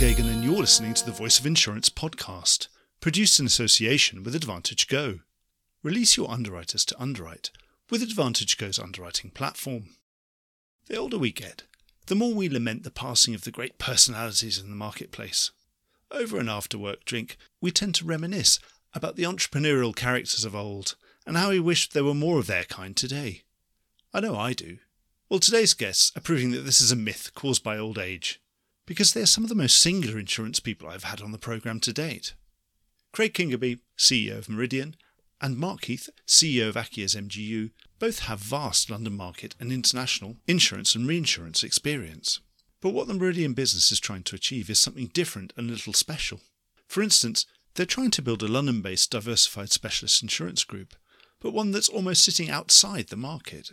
Geoghegan, and you're listening to the Voice of Insurance podcast, produced in association with Advantage Go. Release your underwriters to underwrite with Advantage Go's underwriting platform. The older we get, the more we lament the passing of the great personalities in the marketplace. Over an after work drink, we tend to reminisce about the entrepreneurial characters of old and how we wish there were more of their kind today. I know I do. Well, today's guests are proving that this is a myth caused by old age, because they are some of the most singular insurance people I've had on the programme to date. Craig Kingaby, CEO of Meridian, and Mark Heath, CEO of Acies MGU, both have vast London market and international insurance and reinsurance experience. But what the Meridian business is trying to achieve is something different and a little special. For instance, they're trying to build a London based diversified specialist insurance group, but one that's almost sitting outside the market.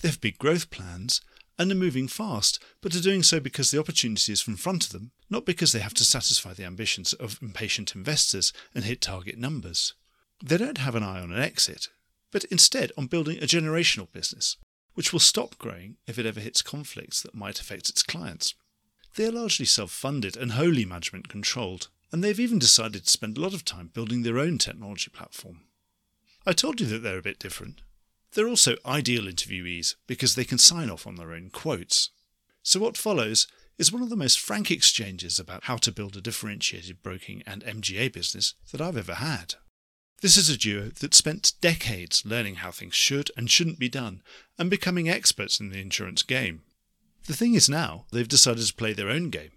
They have big growth plans and are moving fast, but are doing so because the opportunity is in front of them, not because they have to satisfy the ambitions of impatient investors and hit target numbers. They don't have an eye on an exit, but instead on building a generational business, which will stop growing if it ever hits conflicts that might affect its clients. They are largely self funded and wholly management controlled, and they've even decided to spend a lot of time building their own technology platform. I told you that they're a bit different. They're also ideal interviewees because they can sign off on their own quotes. So, what follows is one of the most frank exchanges about how to build a differentiated broking and MGA business that I've ever had. This is a duo that spent decades learning how things should and shouldn't be done and becoming experts in the insurance game. The thing is now, they've decided to play their own game.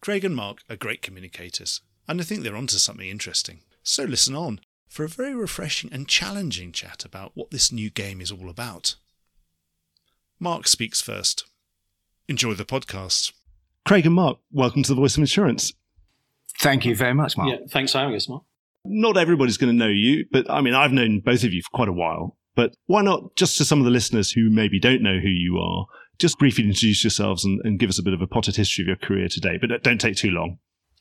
Craig and Mark are great communicators, and I think they're onto something interesting. So listen on for a very refreshing and challenging chat about what this new game is all about. Mark speaks first. Enjoy the podcast. Craig and Mark, welcome to the Voice of Insurance. Thank you very much, Mark. Yeah, thanks for having us, Mark. Not everybody's going to know you, but I mean, I've known both of you for quite a while. But why not, just to some of the listeners who maybe don't know who you are, just briefly introduce yourselves and, and give us a bit of a potted history of your career today, but don't take too long.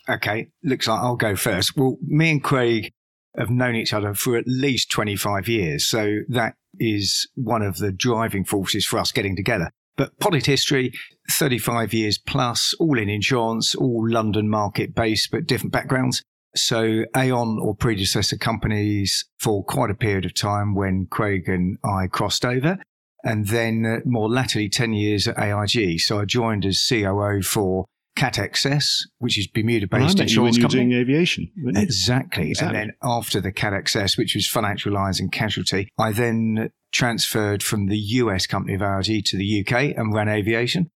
Okay, looks like I'll go first. Well, me and Craig have known each other for at least 25 years. So that is one of the driving forces for us getting together. But potted history, 35 years plus, all in insurance, all London market based, but different backgrounds. So Aon or predecessor companies for quite a period of time when Craig and I crossed over. And then uh, more latterly, 10 years at AIG. So I joined as COO for Cat XS, which is Bermuda based insurance you when you company. doing aviation. Exactly. Exactly. And then after the Cat XS, which was financial lines and casualty, I then transferred from the US company of AIG to the UK and ran aviation.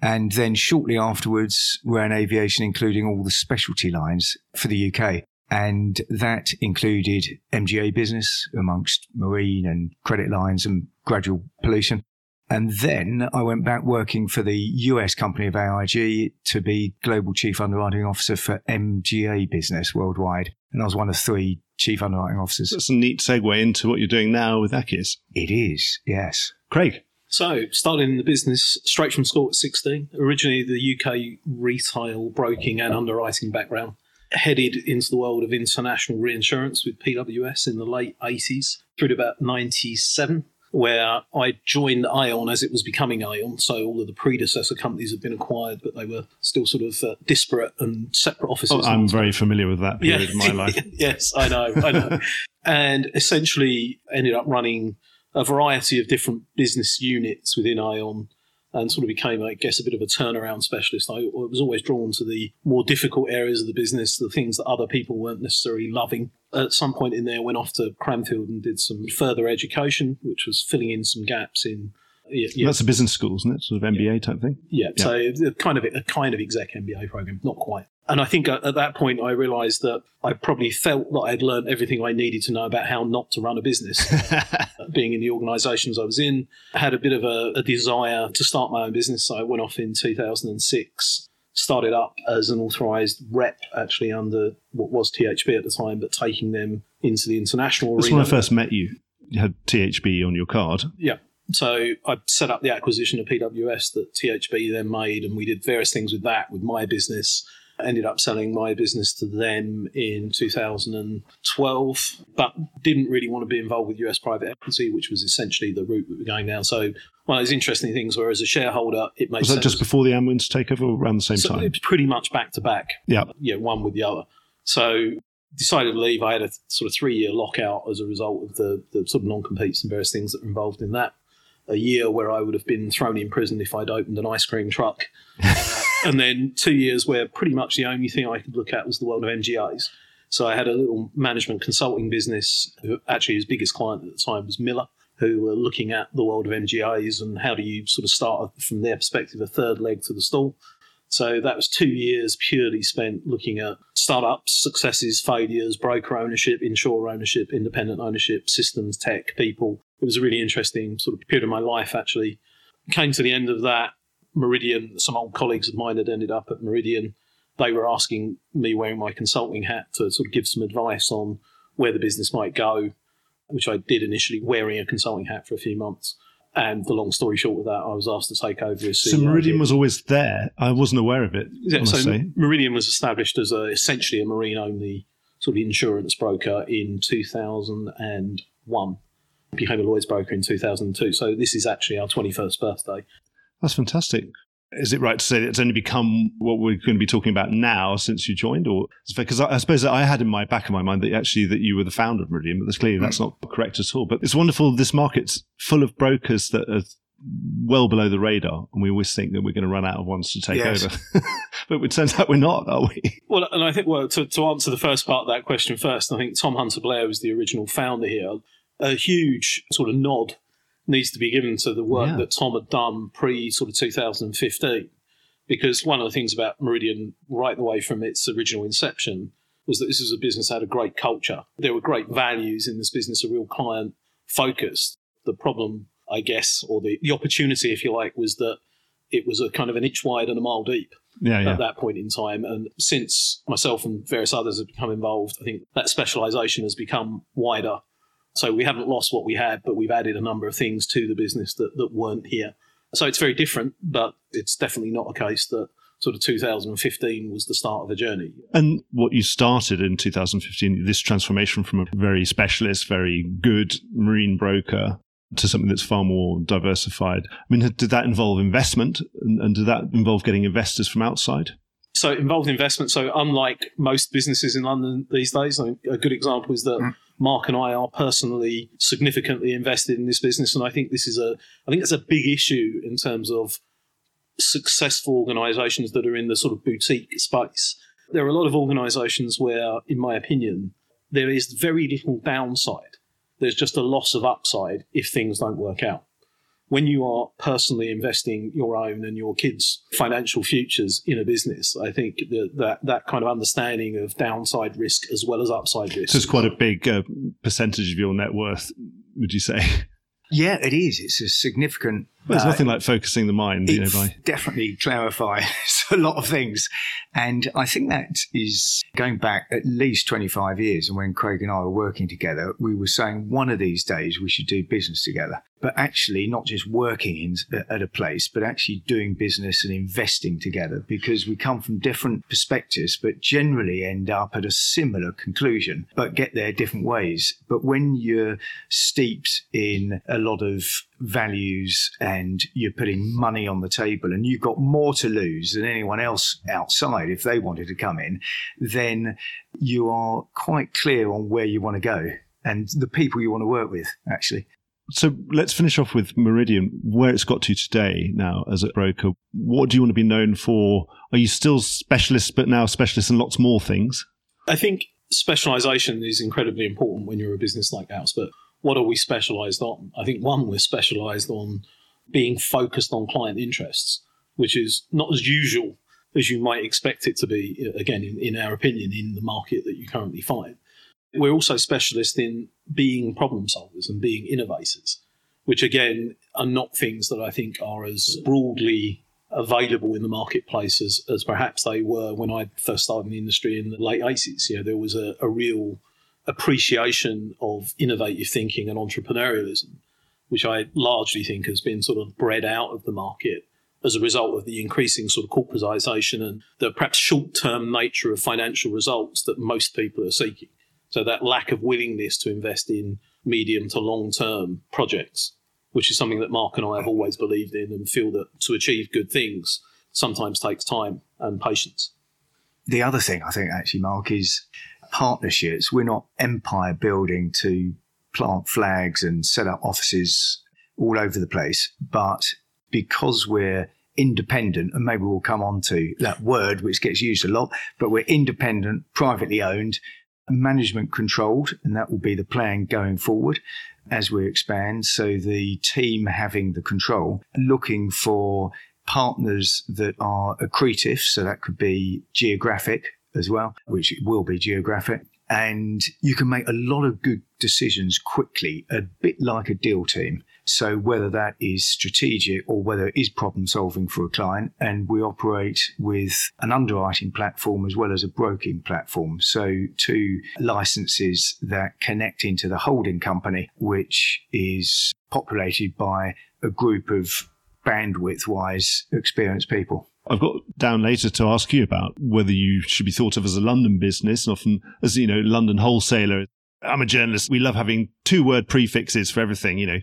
And then shortly afterwards, ran aviation, including all the specialty lines for the UK. And that included MGA business amongst marine and credit lines and gradual pollution. And then I went back working for the US company of AIG to be global chief underwriting officer for MGA business worldwide. And I was one of three chief underwriting officers. That's a neat segue into what you're doing now with Acies. It is, yes. Craig, So, starting in the business straight from school at 16. Originally, the UK retail broking and underwriting background. Headed into the world of international reinsurance with PWS in the late 80s through to about 97, where I joined Aon as it was becoming Aon. So, all of the predecessor companies had been acquired, but they were still sort of uh, disparate and separate offices. oh, I'm very familiar with that period of my life. yes, I know, I know. and essentially ended up running a variety of different business units within Aon and sort of became, I guess, a bit of a turnaround specialist. I, was always drawn to the more difficult areas of the business, the things that other people weren't necessarily loving. At some point in there, went off to Cranfield and did some further education, which was filling in some gaps in. Yeah, yeah, That's a business school, isn't it? Sort of MBA type thing. yeah, so a kind of a kind of exec MBA program, not quite. And I think at, at that point, I realised that I probably felt that I'd learned everything I needed to know about how not to run a business. Being in the organisations I was in, I had a bit of a, a desire to start my own business. So I went off in 2006, started up as an authorised rep, actually under what was THB at the time, but taking them into the international That's arena. when I first met you. You had THB on your card. Yeah. So I set up the acquisition of PWS that THB then made, and we did various things with that, with my business, ended up selling my business to them in 2012, but didn't really want to be involved with US private equity, which was essentially the route we were going down. So one of those interesting things where as a shareholder, it makes Was that sense. just before the Amwins takeover or around the same So time? it's pretty much back to back. Yeah. Yeah, one with the other. So decided to leave. I had a sort of three year lockout as a result of the, the sort of non competes and various things that were involved in that. A year where I would have been thrown in prison if I'd opened an ice cream truck. and then two years where pretty much the only thing I could look at was the world of MGAs. So I had a little management consulting business. Who actually, his biggest client at the time was Miller, who were looking at the world of MGAs and how do you sort of start from their perspective a third leg to the stool. So that was two years purely spent looking at startups, successes, failures, broker ownership, insurer ownership, independent ownership, systems, tech, people. It was a really interesting sort of period of my life, actually. Came to the end of that. Meridian, some old colleagues of mine had ended up at Meridian. They were asking me wearing my consulting hat to sort of give some advice on where the business might go, which I did initially wearing a consulting hat for a few months. And the long story short of that, I was asked to take over as CEO. So Meridian was always there. I wasn't aware of it. Yeah, so. Meridian was established as a, essentially a marine only sort of insurance broker in 2001. Became a Lloyd's broker in 2002. So this is actually our 21st birthday. That's fantastic. Is it right to say that it's only become what we're going to be talking about now since you joined, or because I, I suppose I had in my back of my mind that actually that you were the founder of Meridian, but that's clearly that's not correct at all. But it's wonderful. This market's full of brokers that are well below the radar, and we always think that we're going to run out of ones to take Yes. over. but it turns out we're not, are we? Well, and I think, well, to, to answer the first part of that question first, I think Tom Hunter Blair was the original founder here. A huge sort of nod needs to be given to the work Yeah. that Tom had done pre sort of 2015. Because one of the things about Meridian, right the way from its original inception, was that this was a business that had a great culture. There were great values in this business, a real client focused. The problem, I guess, or the, the opportunity, if you like, was that it was a kind of an inch wide and a mile deep Yeah, yeah. at that point in time. And since myself and various others have become involved, I think that specialisation has become wider. So we haven't lost what we had, but we've added a number of things to the business that, that weren't here. So it's very different, but it's definitely not a case that sort of 2015 was the start of a journey. And what you started in 2015, this transformation from a very specialist, very good marine broker to something that's far more diversified. I mean, did that involve investment and, and did that involve getting investors from outside? So it involved investment. So unlike most businesses in London these days, I mean, a good example is that mm. Mark and I are personally significantly invested in this business, and I think this is a I think it's a big issue in terms of successful organisations that are in the sort of boutique space. There are a lot of organisations where, in my opinion, there is very little downside. There's just a loss of upside if things don't work out when you are personally investing your own and your kids' financial futures in a business, I think that that, that kind of understanding of downside risk as well as upside risk. So it's quite a big uh, percentage of your net worth, would you say? Yeah, it is. It's a significant. Well, there's uh, nothing like focusing the mind, you know, by definitely clarifies a lot of things. And I think that is going back at least 25 years. And when Craig and I were working together, we were saying one of these days we should do business together. But actually, not just working in, at a place, but actually doing business and investing together because we come from different perspectives, but generally end up at a similar conclusion, but get there different ways. But when you're steeped in a lot of values and you're putting money on the table and you've got more to lose than anyone else outside if they wanted to come in, then you are quite clear on where you want to go and the people you want to work with, actually. So let's finish off with Meridian, where it's got to today now as a broker. What do you want to be known for? Are you still specialists, but now specialists in lots more things? I think specialization is incredibly important when you're a business like ours, but what are we specialized on? I think one, we're specialized on being focused on client interests, which is not as usual as you might expect it to be, uh, again, in, in our opinion, in the market that you currently find. We're also specialists in being problem solvers and being innovators, which again are not things that I think are as broadly available in the marketplace as, as perhaps they were when I first started in the industry in the late 80s. You know, there was a, a real appreciation of innovative thinking and entrepreneurialism, which I largely think has been sort of bred out of the market as a result of the increasing sort of corporatization and the perhaps short term nature of financial results that most people are seeking. So that lack of willingness to invest in medium to long term projects, which is something that Mark and I have always believed in and feel that to achieve good things sometimes takes time and patience. The other thing I think actually, Mark, is partnerships. We're not empire building to plant flags and set up offices all over the place, but because we're independent, and maybe we'll come on to that word which gets used a lot, but we're independent, privately owned, management controlled, and that will be the plan going forward as we expand. So the team having the control, looking for partners that are accretive, so that could be geographic as well, which will be geographic. And you can make a lot of good decisions quickly, a bit like a deal team. So whether that is strategic or whether it is problem solving for a client, and we operate with an underwriting platform as well as a broking platform. So two licenses that connect into the holding company, which is populated by a group of bandwidth wise experienced people. I've got down later to ask you about whether you should be thought of as a London business, often as, you know, London wholesaler. I'm a journalist. We love having two word prefixes for everything, you know,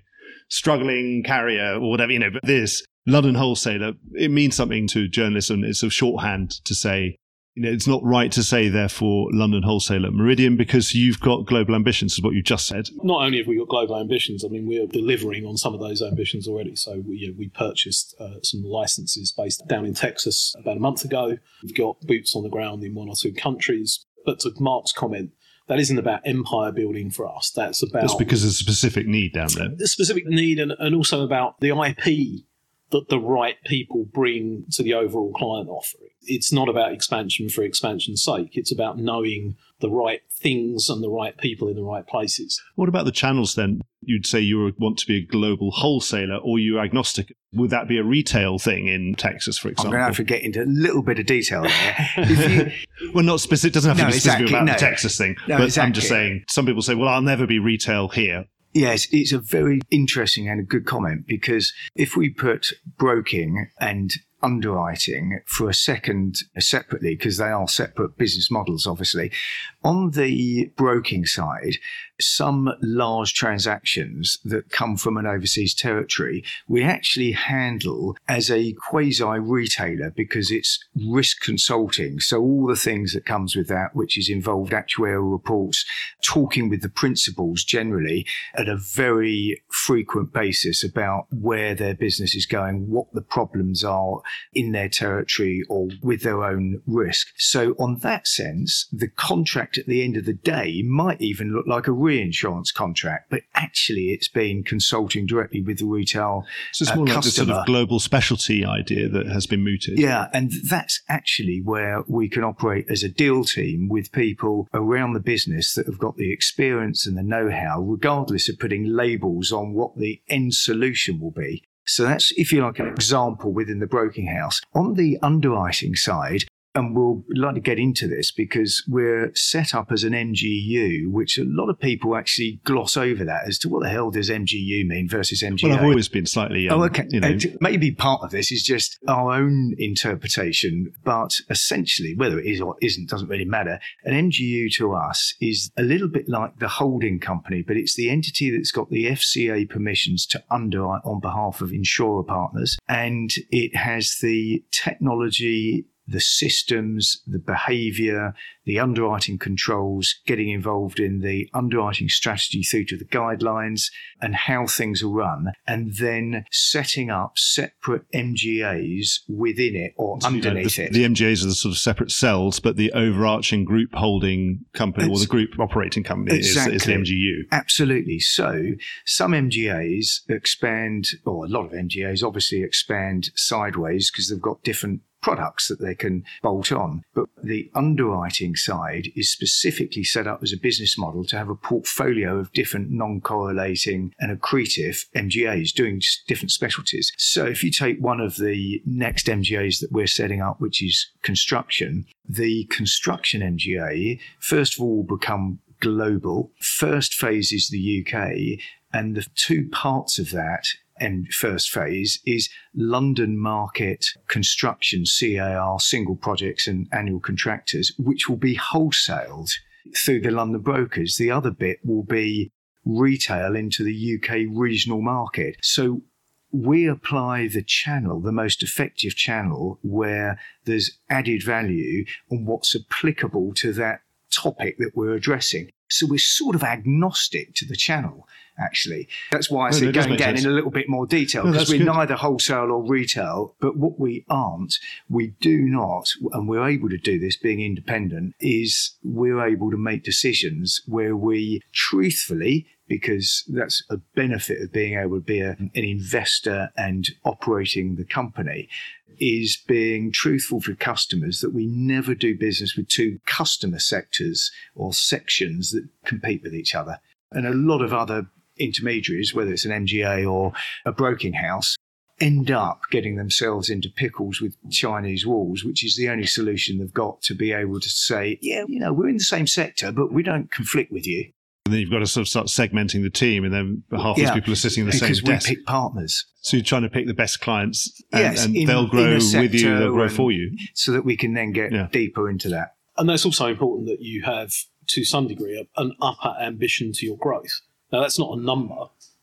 struggling carrier or whatever, you know, but this London wholesaler, it means something to journalists and it's a shorthand to say you know, it's not right to say, therefore, London wholesale at Meridian because you've got global ambitions, is what you just said. Not only have we got global ambitions, I mean, we're delivering on some of those ambitions already. So we, you know, we purchased uh, some licenses based down in Texas about a month ago. We've got boots on the ground in one or two countries. But to Mark's comment, that isn't about empire building for us. That's about. That's because there's a specific need down there. The specific need and, and also about the IP that the right people bring to the overall client offering. It's not about expansion for expansion's sake. It's about knowing the right things and the right people in the right places. What about the channels then? You'd say you want to be a global wholesaler or you're agnostic. Would that be a retail thing in Texas, for example? I'm going to have to get into a little bit of detail there. you, well, not specific. It doesn't have to no, be specific exactly, about no. the Texas thing. No, but exactly. I'm just saying, some people say, well, I'll never be retail here. Yes, it's a very interesting and a good comment because if we put broking and underwriting for a second separately, because they are separate business models, obviously. On the broking side, some large transactions that come from an overseas territory, we actually handle as a quasi retailer because it's risk consulting. So all the things that comes with that, which is involved actuarial reports, talking with the principals generally at a very frequent basis about where their business is going, what the problems are in their territory or with their own risk. So on that sense, the contract at the end of the day might even look like a reinsurance contract, but actually it's been consulting directly with the retail So it's more uh, like the sort of global specialty idea that has been mooted. Yeah, and that's actually where we can operate as a deal team with people around the business that have got the experience and the know-how, regardless of putting labels on what the end solution will be. So that's, if you like, an example within the broking house. On the underwriting side, and we'll like to get into this because we're set up as an MGU, which a lot of people actually gloss over that as to what the hell does MGU mean versus MGA. Well, I've always been slightly. Um, oh, okay. You know. maybe part of this is just our own interpretation, but essentially, whether it is or isn't doesn't really matter. An MGU to us is a little bit like the holding company, but it's the entity that's got the FCA permissions to underwrite on behalf of insurer partners, and it has the technology the systems, the behavior, the underwriting controls, getting involved in the underwriting strategy through to the guidelines and how things are run, and then setting up separate MGAs within it or so, underneath you know, it. The MGAs are the sort of separate cells, but the overarching group holding company it's, or the group operating company exactly. is, is the MGU. Absolutely. So some MGAs expand, or a lot of MGAs obviously expand sideways because they've got different products that they can bolt on. But the underwriting side is specifically set up as a business model to have a portfolio of different non correlating and accretive MGAs doing different specialties. So if you take one of the next MGAs that we're setting up, which is construction, the construction MGA, first of all, will become global. First phase is the UK, and the two parts of that and first phase is London market construction, CAR, single projects and annual contractors, which will be wholesaled through the London brokers. The other bit will be retail into the UK regional market. So we apply the channel, the most effective channel, where there's added value and what's applicable to that topic that we're addressing. So we're sort of agnostic to the channel, actually. That's why I No, say no, it go and get sense. in a little bit more detail because that's we're good. neither wholesale or retail. But what we aren't, we do not, and we're able to do this being independent, is we're able to make decisions where we truthfully, because that's a benefit of being able to be a, an investor and operating the company, is being truthful for customers that we never do business with two customer sectors or sections that compete with each other. And a lot of other intermediaries, whether it's an MGA or a broking house, end up getting themselves into pickles with Chinese walls, which is the only solution they've got to be able to say, yeah, you know, we're in the same sector, but we don't conflict with you. And then you've got to sort of start segmenting the team, and then half these Yeah, people are sitting in the same because we desk. pick partners so you're trying to pick the best clients, and, Yes, and in- they'll grow with you, they'll grow and- for you. so that we can then get Yeah. deeper into that. And that's also important that you have, to some degree, an upper ambition to your growth. Now, that's not a number.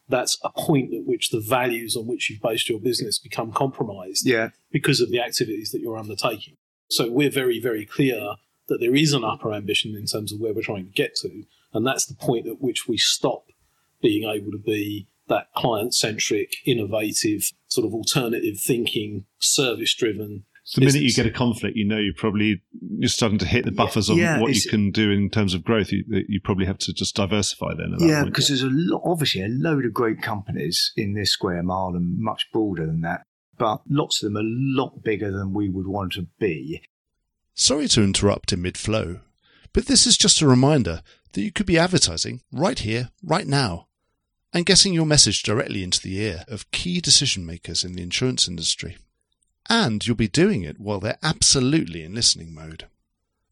That's a point at which the values on which you've based your business become compromised Yeah. because of the activities that you're undertaking. So we're very, very clear that there is an upper ambition in terms of where we're trying to get to. And that's the point at which we stop being able to be that client centric, innovative, sort of alternative thinking, service driven. So the minute you get a conflict, you know you're probably you're starting to hit the buffers on yeah, what you can do in terms of growth. You, you probably have to just diversify then. At that Yeah, point. because there's a lot, obviously a load of great companies in this square mile and much broader than that, but lots of them are a lot bigger than we would want to be. Sorry to interrupt in mid flow, but this is just a reminder that you could be advertising right here, right now, and getting your message directly into the ear of key decision makers in the insurance industry. And you'll be doing it while they're absolutely in listening mode.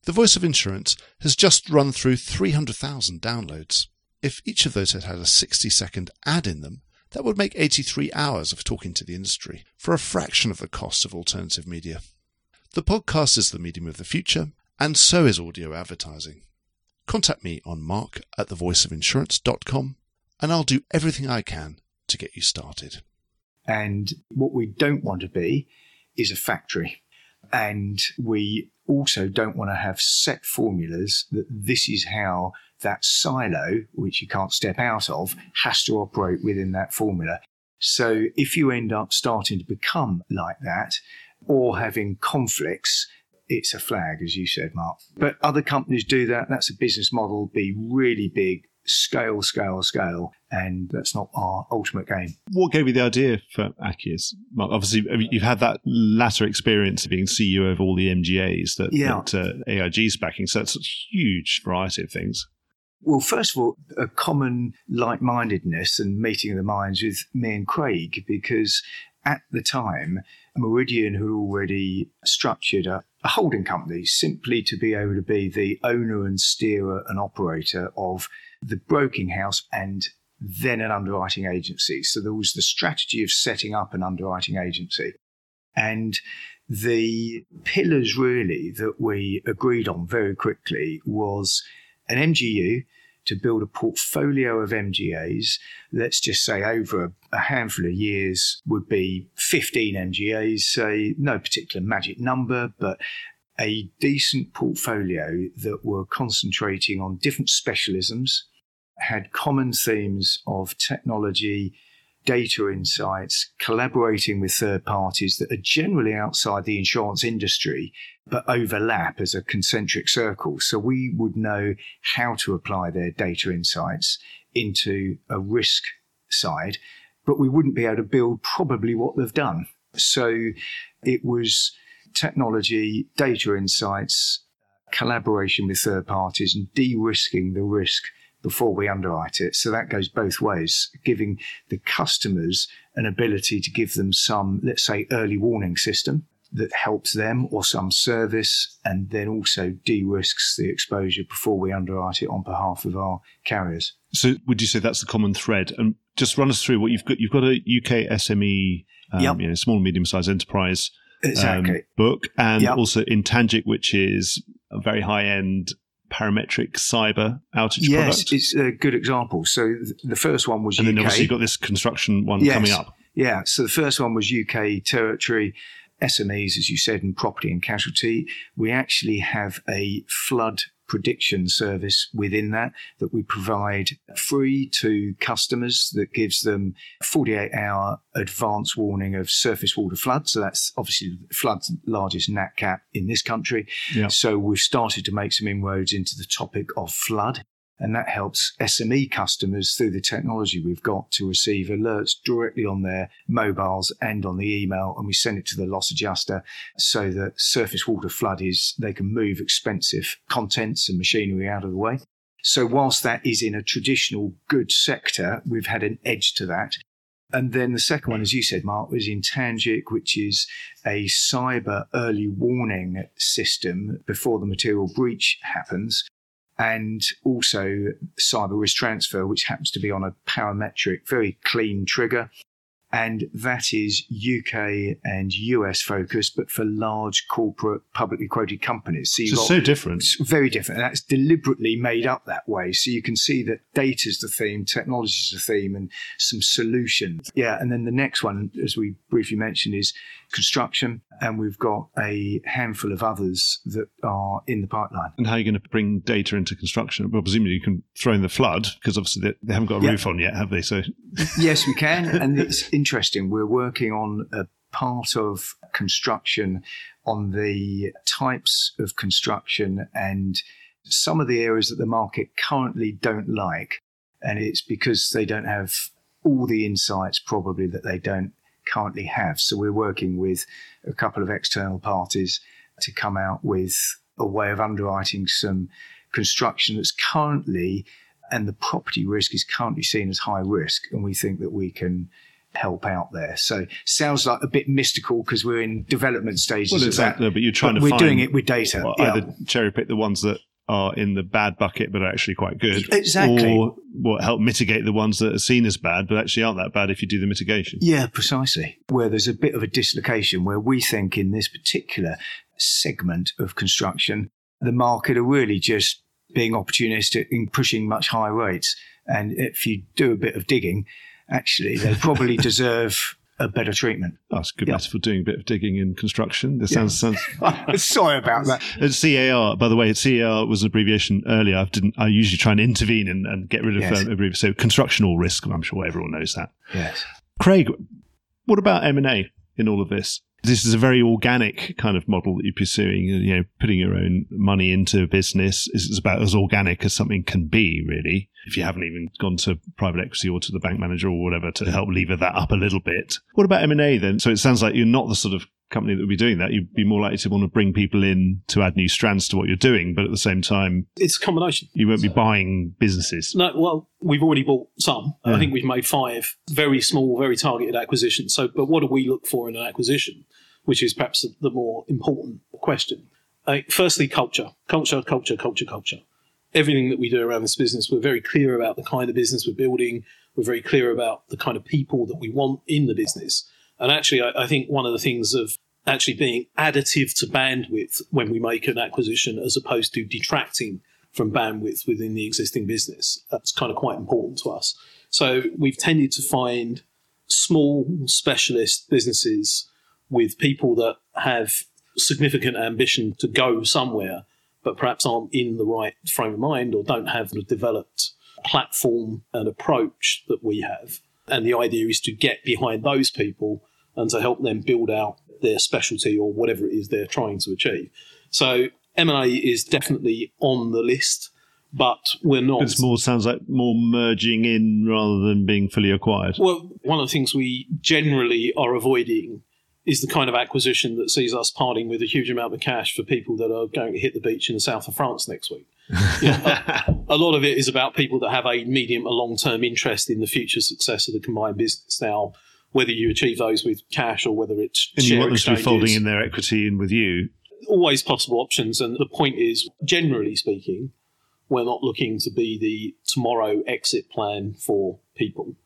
The Voice of Insurance has just run through 300,000 downloads. If each of those had had a 60 second ad in them, that would make 83 hours of talking to the industry for a fraction of the cost of alternative media. The podcast is the medium of the future, and so is audio advertising. Contact me on mark at thevoiceofinsurance.com, and I'll do everything I can to get you started. And what we don't want to be is a factory. And we also don't want to have set formulas that this is how that silo, which you can't step out of, has to operate within that formula. So if you end up starting to become like that or having conflicts, it's a flag, as you said, Mark. But other companies do that. That's a business model, be really big, scale, scale, scale. And that's not our ultimate game. What gave you the idea for Acies? Mark, obviously, I mean, you've had that latter experience of being CEO of all the MGAs that, Yeah. that uh, AIG's backing, so it's a huge variety of things. Well, first of all, a common like mindedness and meeting of the minds with me and Craig, because at the time, Meridian had already structured a, a holding company simply to be able to be the owner and steerer and operator of the broking house and then an underwriting agency. So there was the strategy of setting up an underwriting agency. And the pillars really that we agreed on very quickly was an MGU to build a portfolio of MGAs. Let's just say over a, a handful of years would be 15 MGAs, say no particular magic number, but a decent portfolio that were concentrating on different specialisms, had common themes of technology, data insights, collaborating with third parties that are generally outside the insurance industry but overlap as a concentric circle. So we would know how to apply their data insights into a risk side, but we wouldn't be able to build probably what they've done. So it was technology, data insights, collaboration with third parties, and de risking the risk before we underwrite it. So that goes both ways, giving the customers an ability to give them some, let's say, early warning system that helps them or some service and then also de risks the exposure before we underwrite it on behalf of our carriers. So would you say that's the common thread? And just run us through what you've got. You've got a UK SME, um, Yep. you know, small and medium sized enterprise um, Exactly. book, and Yep. also Intangic, which is a very high end parametric cyber outage yes, product. it's a good example. So th- the first one was UK. And then obviously you've got this construction one Yes. coming up. Yeah. So the first one was UK territory, SMEs, as you said, and property and casualty. We actually have a flood prediction service within that that we provide free to customers that gives them 48 hour advance warning of surface water flood. So that's obviously the flood's largest nat cap in this country. Yeah. So we've started to make some inroads into the topic of flood. And that helps SME customers through the technology we've got to receive alerts directly on their mobiles and on the email. And we send it to the loss adjuster so that surface water flood is, they can move expensive contents and machinery out of the way. So whilst that is in a traditional good sector, we've had an edge to that. And then the second one, as you said, Mark, was Intangic, which is a cyber early warning system before the material breach happens. And also cyber risk transfer, which happens to be on a parametric, very clean trigger. And that is UK and US focused, but for large corporate publicly quoted companies. So It's so different. it's very different. And that's deliberately made up that way. So you can see that data is the theme, technology is the theme, and some solutions. Yeah. And then the next one, as we briefly mentioned, is construction. And we've got a handful of others that are in the pipeline. And how are you going to bring data into construction? Well, presumably you can throw in the flood because obviously they, they haven't got a Yeah. roof on yet, have they? So yes, we can. And it's interesting. We're working on a part of construction on the types of construction and some of the areas that the market currently don't like. And it's because they don't have all the insights probably that they don't currently have. So we're working with a couple of external parties to come out with a way of underwriting some construction that's currently and the property risk is currently seen as high risk, and we think that we can help out there. So sounds like a bit mystical because we're in development stages well, of exactly. that. But you're trying But to we're doing it with data. well, yeah. either cherry pick the ones that are in the bad bucket but are actually quite good, Exactly. or what help mitigate the ones that are seen as bad but actually aren't that bad if you do the mitigation. Yeah, precisely. Where there's a bit of a dislocation, where we think in this particular segment of construction, the market are really just being opportunistic in pushing much higher rates. And if you do a bit of digging, actually, they probably deserve a better treatment. That's good Yeah. metaphor doing a bit of digging in construction. This Yeah. sounds sounds Sorry about that. Uh, CAR, by the way, CAR was an abbreviation earlier. I didn't. I usually try and intervene and, and get rid of Yes. um, abbreviations. So constructional risk. I'm sure everyone knows that. Yes. Craig, what about M and A in all of this? This is a very organic kind of model that you're pursuing. You know, putting your own money into a business is about as organic as something can be, really. If you haven't even gone to private equity or to the bank manager or whatever to help lever that up a little bit. What about M and A then? So it sounds like you're not the sort of company that would be doing that. You'd be more likely to want to bring people in to add new strands to what you're doing, but at the same time, It's a combination. you won't be buying businesses. No, well, we've already bought some. Yeah. I think we've made five very small, very targeted acquisitions. So, but what do we look for in an acquisition, which is perhaps the- the more important question? Uh, firstly, culture, culture, culture, culture, culture. Everything that we do around this business, we're very clear about the kind of business we're building. We're very clear about the kind of people that we want in the business. And actually, I, I think one of the things of actually being additive to bandwidth when we make an acquisition as opposed to detracting from bandwidth within the existing business. That's kind of quite important to us. So we've tended to find small specialist businesses with people that have significant ambition to go somewhere, but perhaps aren't in the right frame of mind or don't have the developed platform and approach that we have. And the idea is to get behind those people and to help them build out their specialty or whatever it is they're trying to achieve. So M&A is definitely on the list, but we're not. It's more sounds like more merging in rather than being fully acquired. Well, one of the things we generally are avoiding is the kind of acquisition that sees us parting with a huge amount of cash for people that are going to hit the beach in the south of France next week. Yeah, a, a lot of it is about people that have a medium or long term interest in the future success of the combined business. Now, whether you achieve those with cash or whether it's and you share want them to be folding in their equity in with you. always possible options. And the point is, generally speaking, We're not looking to be the tomorrow exit plan for people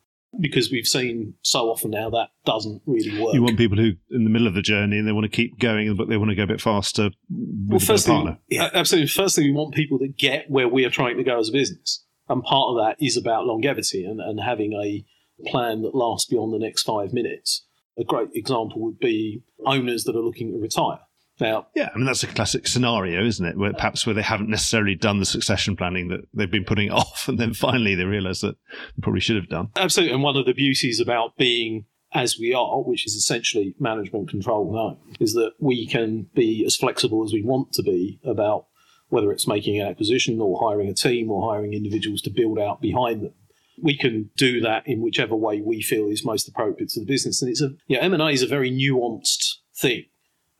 because we've seen so often now that doesn't really work. You want people who in the middle of the journey and they want to keep going, but they want to go a bit faster with well, first a partner. Yeah. Absolutely. First thing, we want people that get where we are trying to go as a business. And part of that is about longevity and, and having a plan that lasts beyond the next five minutes. A great example would be owners that are looking to retire. Now, yeah, I mean that's a classic scenario, isn't it? Where perhaps where they haven't necessarily done the succession planning that they've been putting off, and then finally they realise that they probably should have done. Absolutely, and one of the beauties about being as we are, which is essentially management control now, is that we can be as flexible as we want to be about whether it's making an acquisition or hiring a team or hiring individuals to build out behind them. We can do that in whichever way we feel is most appropriate to the business. And it's a, you know, M&A is a very nuanced thing.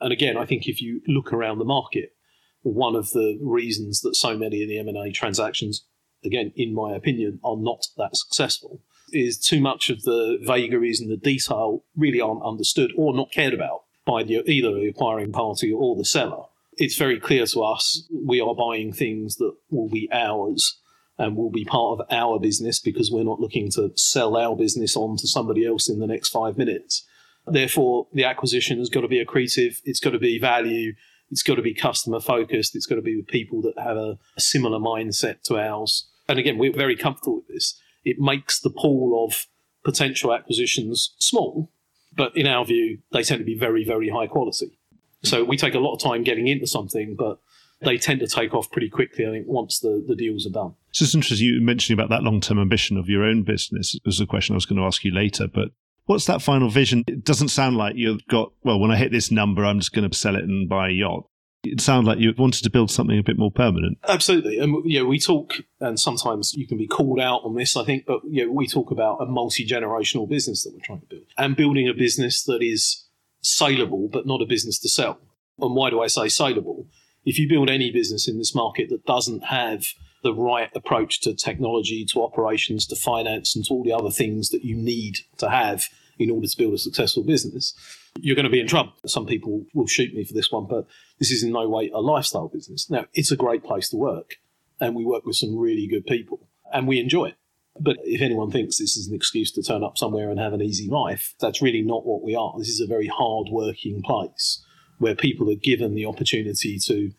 And again, I think if you look around the market, one of the reasons that so many of the M&A transactions, again, in my opinion, are not that successful is too much of the vagaries and the detail really aren't understood or not cared about by the, either the acquiring party or the seller. It's very clear to us we are buying things that will be ours and will be part of our business because we're not looking to sell our business on to somebody else in the next five minutes. Therefore, the acquisition has got to be accretive, it's got to be value, it's got to be customer focused, it's got to be with people that have a, a similar mindset to ours. And again, we're very comfortable with this. It makes the pool of potential acquisitions small, but in our view, they tend to be very, very high quality. So we take a lot of time getting into something, but they tend to take off pretty quickly, I think, once the, the deals are done. So it's interesting you mentioning about that long term ambition of your own business was a question I was going to ask you later, but What's that final vision? It doesn't sound like you've got, well, when I hit this number, I'm just going to sell it and buy a yacht. It sounds like you wanted to build something a bit more permanent. Absolutely. And, you know, we talk, and sometimes you can be called out on this, I think, but, you know, we talk about a multi generational business that we're trying to build and building a business that is saleable, but not a business to sell. And why do I say saleable? If you build any business in this market that doesn't have the right approach to technology, to operations, to finance, and to all the other things that you need to have in order to build a successful business, you're going to be in trouble. Some people will shoot me for this one, but this is in no way a lifestyle business. Now, it's a great place to work, and we work with some really good people, and we enjoy it. But if anyone thinks this is an excuse to turn up somewhere and have an easy life, that's really not what we are. This is a very hard working place where people are given the opportunity to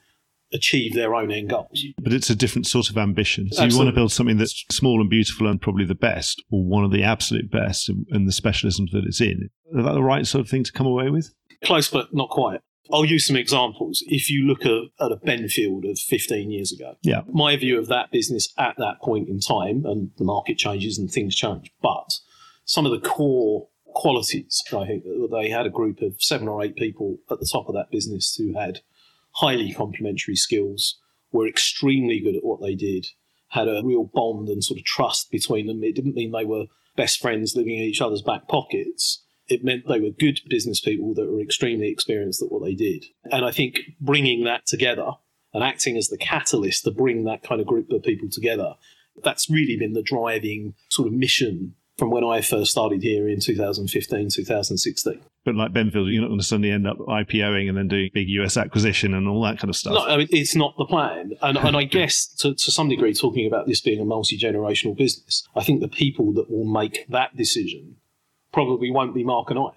achieve their own end goals. But it's a different sort of ambition. So Absolutely. you want to build something that's small and beautiful and probably the best, or one of the absolute best in the specialisms that it's in. Is that the right sort of thing to come away with? Close, but not quite. I'll use some examples. If you look at, at a Benfield of 15 years ago, yeah. my view of that business at that point in time, and the market changes and things change, but some of the core qualities, I think they had a group of seven or eight people at the top of that business who had highly complementary skills, were extremely good at what they did, had a real bond and sort of trust between them. It didn't mean they were best friends living in each other's back pockets. It meant they were good business people that were extremely experienced at what they did. And I think bringing that together and acting as the catalyst to bring that kind of group of people together, that's really been the driving sort of mission from when I first started here in 2015, 2016. But like Benfield, you're not going to suddenly end up IPOing and then doing big US acquisition and all that kind of stuff. No, I mean, it's not the plan. And, and I guess to, to some degree, talking about this being a multi generational business, I think the people that will make that decision probably won't be Mark and I.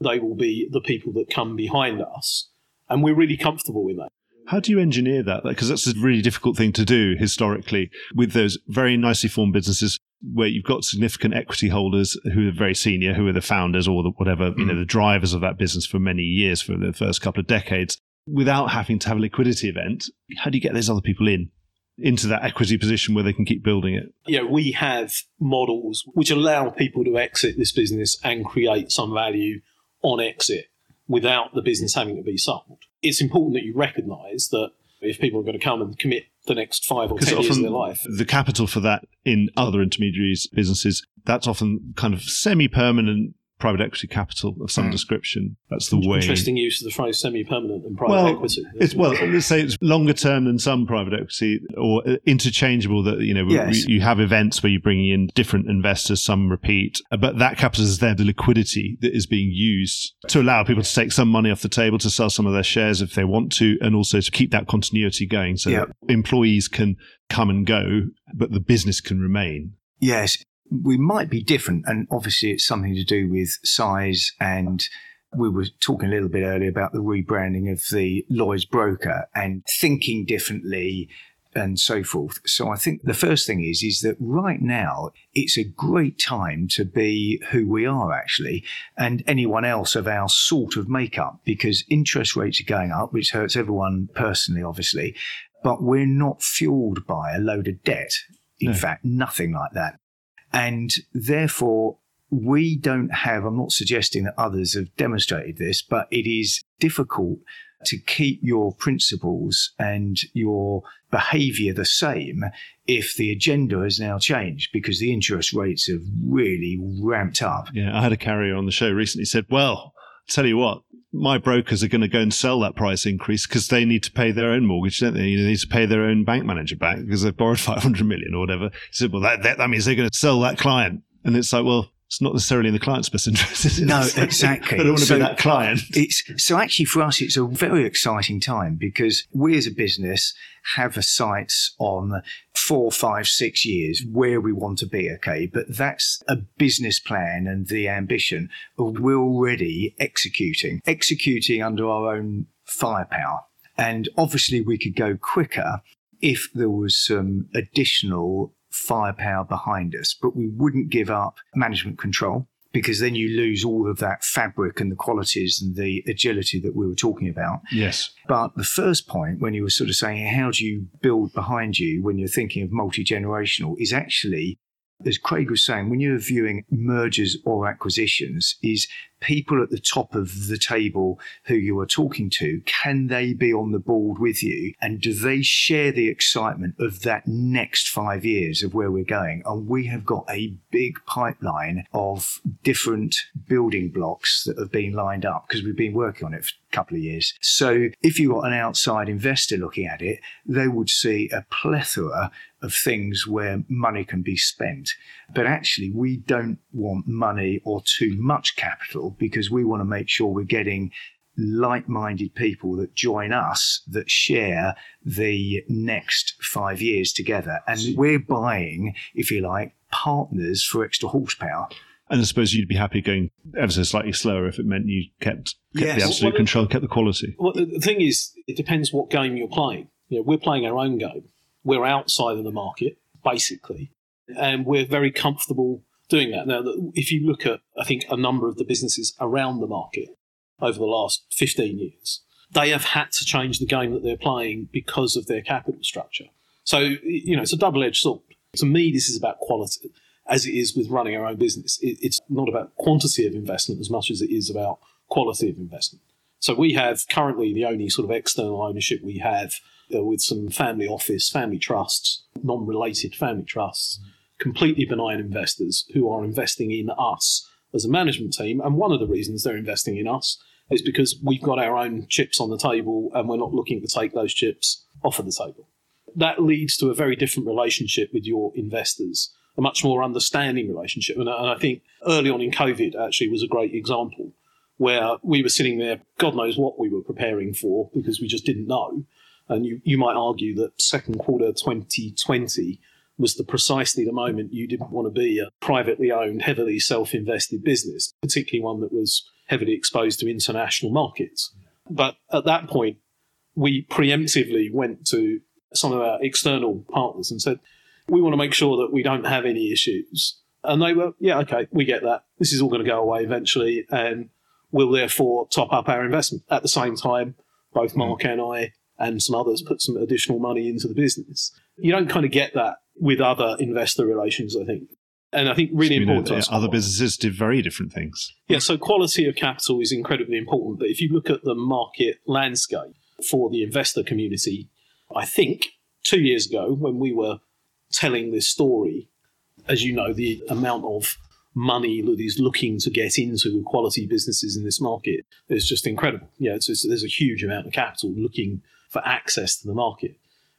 They will be the people that come behind us. And we're really comfortable with that. How do you engineer that? Because that's a really difficult thing to do historically with those very nicely formed businesses where you've got significant equity holders who are very senior, who are the founders or the, whatever, mm. you know, mm. the drivers of that business for many years, for the first couple of decades, without having to have a liquidity event. How do you get those other people in? Into that equity position where they can keep building it. Yeah, we have models which allow people to exit this business and create some value on exit without the business having to be sold. It's important that you recognise that if people are going to come and commit the next five or ten years of their life. The capital for that in other intermediaries businesses, that's often kind of semi permanent private equity capital of some Mm. description. That's the way. Interesting use of the phrase semi-permanent and private Well, equity. It's well, let's say it's longer term than some private equity, or uh, interchangeable. That you know, Yes. you have events where you're bringing in different investors, some repeat, but that capital is there, the liquidity that is being used to allow people to take some money off the table to sell some of their shares if they want to, and also to keep that continuity going, so Yeah. that employees can come and go, but the business can remain. Yes, we might be different, and obviously it's something to do with size. And we were talking a little bit earlier about the rebranding of the Lloyd's broker and thinking differently and so forth. So I think the first thing is is that right now it's a great time to be who we are actually, and anyone else of our sort of makeup because interest rates are going up, which hurts everyone personally, obviously, but we're not fueled by a load of debt. In No. fact, nothing like that. And therefore, we don't have, I'm not suggesting that others have demonstrated this, but it is difficult to keep your principles and your behavior the same if the agenda has now changed because the interest rates have really ramped up. Yeah, I had a carrier on the show recently said, "Well, tell you what." My brokers are going to go and sell that price increase because they need to pay their own mortgage, don't they? You know, they need to pay their own bank manager back because they've borrowed 500 million or whatever. Said, well, that, that, that means they're going to sell that client. And it's like, well, it's not necessarily in the client's best interest. is it? No, like, exactly. I don't want to So- be that client. It's so actually for us, it's a very exciting time because we as a business have a sights on four, five, six years where we want to be. Okay, but that's a business plan and the ambition of we're already executing, executing under our own firepower, and obviously we could go quicker if there was some additional firepower behind us, but we wouldn't give up management control because then you lose all of that fabric and the qualities and the agility that we were talking about. Yes. But the first point, when you were sort of saying, how do you build behind you when you're thinking of multi generational, is actually, as Craig was saying, when you're viewing mergers or acquisitions, is people at the top of the table who you are talking to, can they be on the board with you? And do they share the excitement of that next five years of where we're going? And we have got a big pipeline of different building blocks that have been lined up because we've been working on it for couple of years. So if you've got an outside investor looking at it, they would see a plethora of things where money can be spent. But actually, we don't want money or too much capital because we want to make sure we're getting like minded people that join us that share the next five years together. And we're buying, if you like, partners for extra horsepower. And I suppose you'd be happy going ever so slightly slower if it meant you kept, kept Yes. the absolute Well, control, kept the quality. Well, the the thing is, it depends what game you're playing. You know, we're playing our own game. We're outside of the market, basically, and we're very comfortable doing that. Now, if you look at, I think, a number of the businesses around the market over the last 15 years, they have had to change the game that they're playing because of their capital structure. So, you know, it's a double edged sword. To me, this is about quality, as it is with running our own business. It, it's not about quantity of investment as much as it is about quality of investment. So we have currently the only sort of external ownership we have uh, with some family office, family trusts, non-related family trusts, completely benign investors who are investing in us as a management team. And one of the reasons they're investing in us is because we've got our own chips on the table and we're not looking to take those chips off of the table. That leads to a very different relationship with your investors, a much more understanding relationship. And I think early on in COVID actually was a great example where we were sitting there, God knows what we were preparing for because we just didn't know. And you, you might argue that second quarter 2020 was the precisely the moment you didn't want to be a privately owned, heavily self-invested business, particularly one that was heavily exposed to international markets. But at that point, we preemptively went to some of our external partners and said, we want to make sure that we don't have any issues. And they were, yeah, okay, we get that. This is all going to go away eventually. And we'll therefore top up our investment. At the same time, both hmm. Mark and I and some others put some additional money into the business. You don't kind of get that with other investor relations, I think. And I think really important other businesses did very different things. Yeah, so quality of capital is incredibly important. But if you look at the market landscape for the investor community, I think two years ago when we were telling this story, as you know, the amount of money that is looking to get into quality businesses in this market is just incredible. Yeah, it's, it's, there's a huge amount of capital looking for access to the market.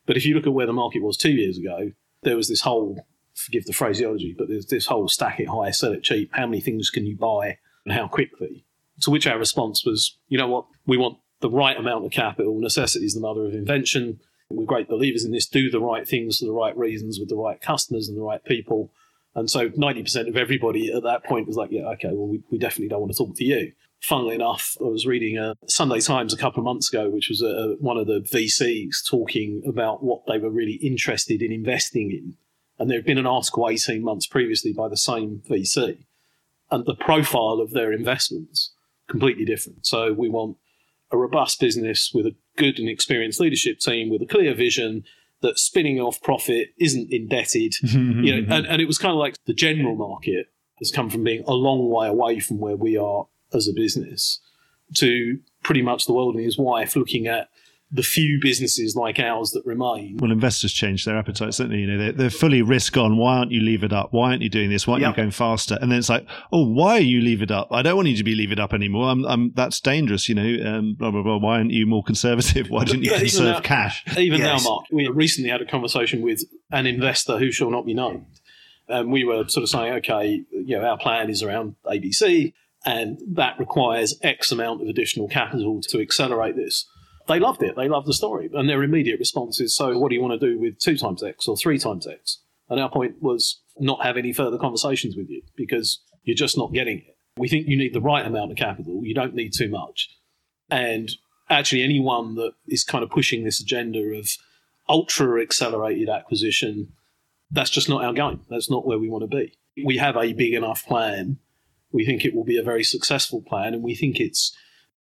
But if you look at where the market was two years ago, there was this whole, forgive the phraseology, but there's this whole stack it high, sell it cheap. How many things can you buy and how quickly? To which our response was, you know what, we want the right amount of capital. Necessity is the mother of invention. We're great believers in this. Do the right things for the right reasons with the right customers and the right people. And so 90% of everybody at that point was like, yeah, okay, well, we, we definitely don't want to talk to you. Funnily enough, I was reading a Sunday Times a couple of months ago, which was a, one of the VCs talking about what they were really interested in investing in. And there had been an article 18 months previously by the same VC. And the profile of their investments completely different. So we want a robust business with a good and experienced leadership team with a clear vision that spinning off profit isn't indebted. you know, and, and it was kind of like the general market has come from being a long way away from where we are as a business to pretty much the world and his wife looking at the few businesses like ours that remain. Well, investors change their appetites, don't they? You know, they're, they're fully risk on. Why aren't you levered up? Why aren't you doing this? Why aren't yep. you going faster? And then it's like, oh, why are you levered up? I don't want you to be levered up anymore. I'm, I'm that's dangerous. You know, um, blah blah blah. Why aren't you more conservative? Why didn't you conserve now, cash? Even yes. now, Mark, we recently had a conversation with an investor who shall not be named. And we were sort of saying, okay, you know, our plan is around ABC, and that requires X amount of additional capital to accelerate this they loved it. They loved the story. And their immediate response is, so what do you want to do with two times X or three times X? And our point was not have any further conversations with you because you're just not getting it. We think you need the right amount of capital. You don't need too much. And actually, anyone that is kind of pushing this agenda of ultra accelerated acquisition, that's just not our game. That's not where we want to be. We have a big enough plan. We think it will be a very successful plan, and we think it's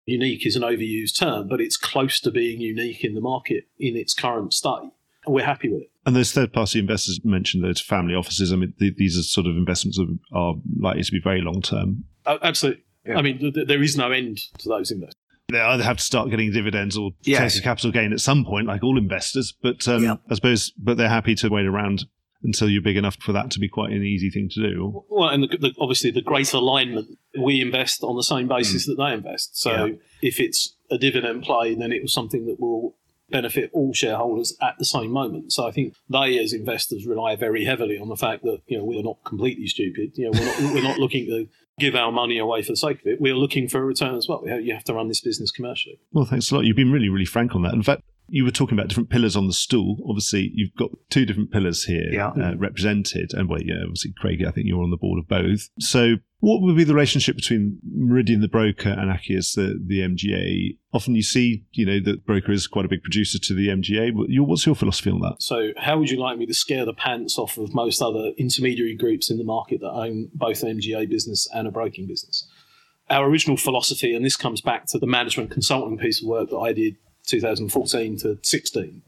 unique is an overused term, but it's close to being unique in the market in its current state. And we're happy with it. And those third party investors mentioned those family offices. I mean, th- these are sort of investments that are likely to be very long term. Oh, absolutely. Yeah. I mean, th- there is no end to those investors. They either have to start getting dividends or yes. take a capital gain at some point, like all investors. But um, yeah. I suppose, but they're happy to wait around until you're big enough for that to be quite an easy thing to do. Well, and the, the, obviously the great alignment, we invest on the same basis mm. that they invest. So yeah. if it's a dividend play, then it was something that will benefit all shareholders at the same moment. So I think they, as investors, rely very heavily on the fact that you know we're not completely stupid. You know, we're not, we're not looking to give our money away for the sake of it. We're looking for a return as well. You have to run this business commercially. Well, thanks a lot. You've been really, really frank on that. In fact, you were talking about different pillars on the stool. Obviously, you've got two different pillars here yeah. uh, represented, and well, yeah, obviously, Craig, I think you're on the board of both. So, what would be the relationship between Meridian, the broker, and Acies, the, the MGA? Often, you see, you know, that broker is quite a big producer to the MGA. What's your philosophy on that? So, how would you like me to scare the pants off of most other intermediary groups in the market that own both an MGA business and a broking business? Our original philosophy, and this comes back to the management consulting piece of work that I did 2014 to 16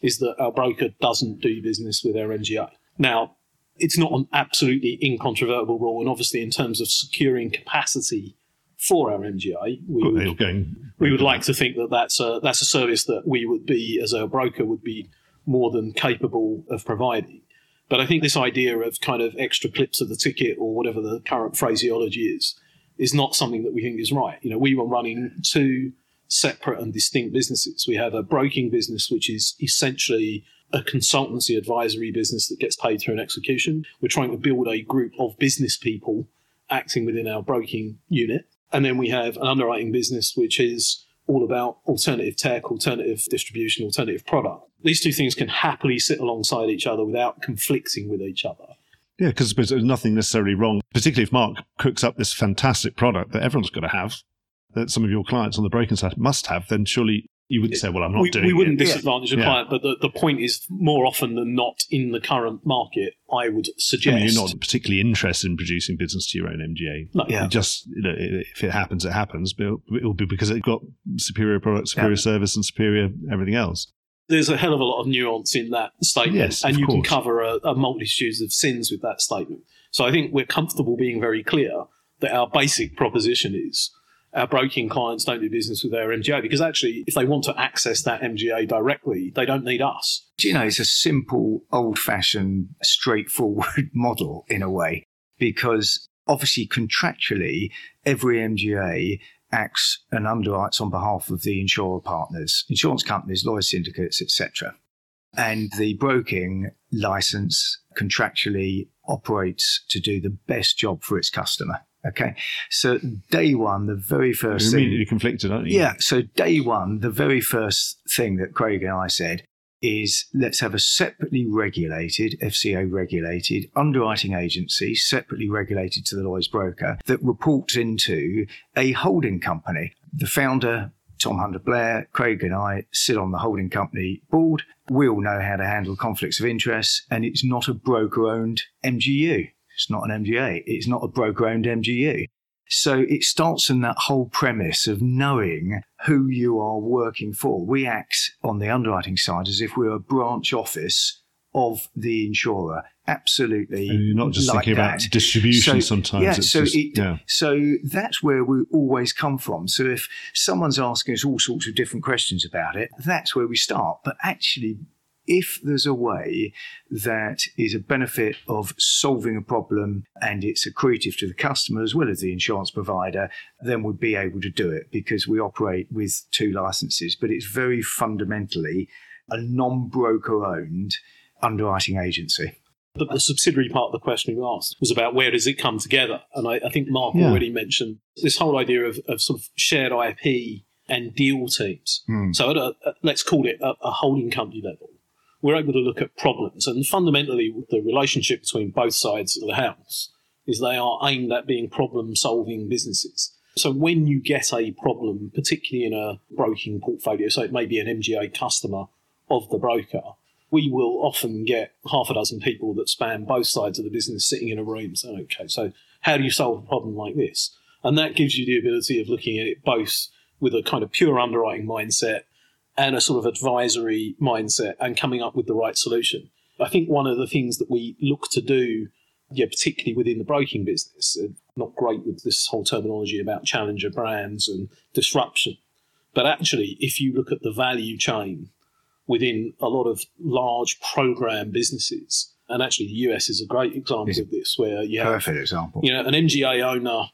is that our broker doesn't do business with our MGA. Now, it's not an absolutely incontrovertible rule, and obviously, in terms of securing capacity for our MGA, we would, we would like to think that that's a, that's a service that we would be, as our broker, would be more than capable of providing. But I think this idea of kind of extra clips of the ticket or whatever the current phraseology is, is not something that we think is right. You know, we were running two separate and distinct businesses. We have a broking business, which is essentially a consultancy advisory business that gets paid through an execution. We're trying to build a group of business people acting within our broking unit. And then we have an underwriting business, which is all about alternative tech, alternative distribution, alternative product. These two things can happily sit alongside each other without conflicting with each other. Yeah, because there's nothing necessarily wrong, particularly if Mark cooks up this fantastic product that everyone's got to have that some of your clients on the broking side must have, then surely you wouldn't say, "Well, I'm not we, doing." We wouldn't it. disadvantage yeah. a client, but the, the point is, more often than not, in the current market, I would suggest. I mean, you're not particularly interested in producing business to your own MGA. No, yeah. Just you know, if it happens, it happens, but it'll be because it got superior product, superior yeah. service, and superior everything else. There's a hell of a lot of nuance in that statement, yes, and you course. can cover a, a multitude of sins with that statement. So I think we're comfortable being very clear that our basic proposition is our broking clients don't do business with our MGA because actually, if they want to access that MGA directly, they don't need us. Do you know, it's a simple, old fashioned, straightforward model in a way because Obviously, contractually, every MGA acts and underwrites on behalf of the insurer partners, insurance companies, Lloyd's syndicates, etc. And the broking license contractually operates to do the best job for its customer. Okay. So day one, the very 1st You're thing. immediately conflicted, aren't you? Yeah. So day one, the very first thing that Craig and I said is let's have a separately regulated, FCA regulated underwriting agency, separately regulated to the Lloyd's broker that reports into a holding company. The founder, Tom Hunter Blair, Craig and I sit on the holding company board. We all know how to handle conflicts of interest and it's not a broker owned MGU. It's not an MGA. It's not a broker owned MGU. So it starts in that whole premise of knowing who you are working for. We act on the underwriting side as if we're a branch office of the insurer. Absolutely. And you're not just like thinking about distribution So, sometimes. Yeah, it's so just, it, yeah. so that's where we always come from. So if someone's asking us all sorts of different questions about it, that's where we start. But actually, if there's a way that is a benefit of solving a problem and it's accretive to the customer as well as the insurance provider, then we'd be able to do it because we operate with two licenses. But it's very fundamentally a non broker owned underwriting agency. But the subsidiary part of the question you asked was about where does it come together? And I, I think Mark Yeah. already mentioned this whole idea of, of sort of shared IP and deal teams. Hmm. So at a, a- let's call it a, a holding company level, we're able to look at problems. And fundamentally, the relationship between both sides of the house is they are aimed at being problem solving businesses. So when you get a problem, particularly in a broking portfolio, so it may be an MGA customer of the broker, we will often get half a dozen people that span both sides of the business sitting in a room saying, okay, so how do you solve a problem like this? And that gives you the ability of looking at it both with a kind of pure underwriting mindset and a sort of advisory mindset and coming up with the right solution. I think one of the things that we look to do, yeah, particularly within the broking business, not great with this whole terminology about challenger brands and disruption, but actually, if you look at the value chain within a lot of large program businesses, and actually the US is a great example Is- of this, where you have Perfect example. you know, an MGA owner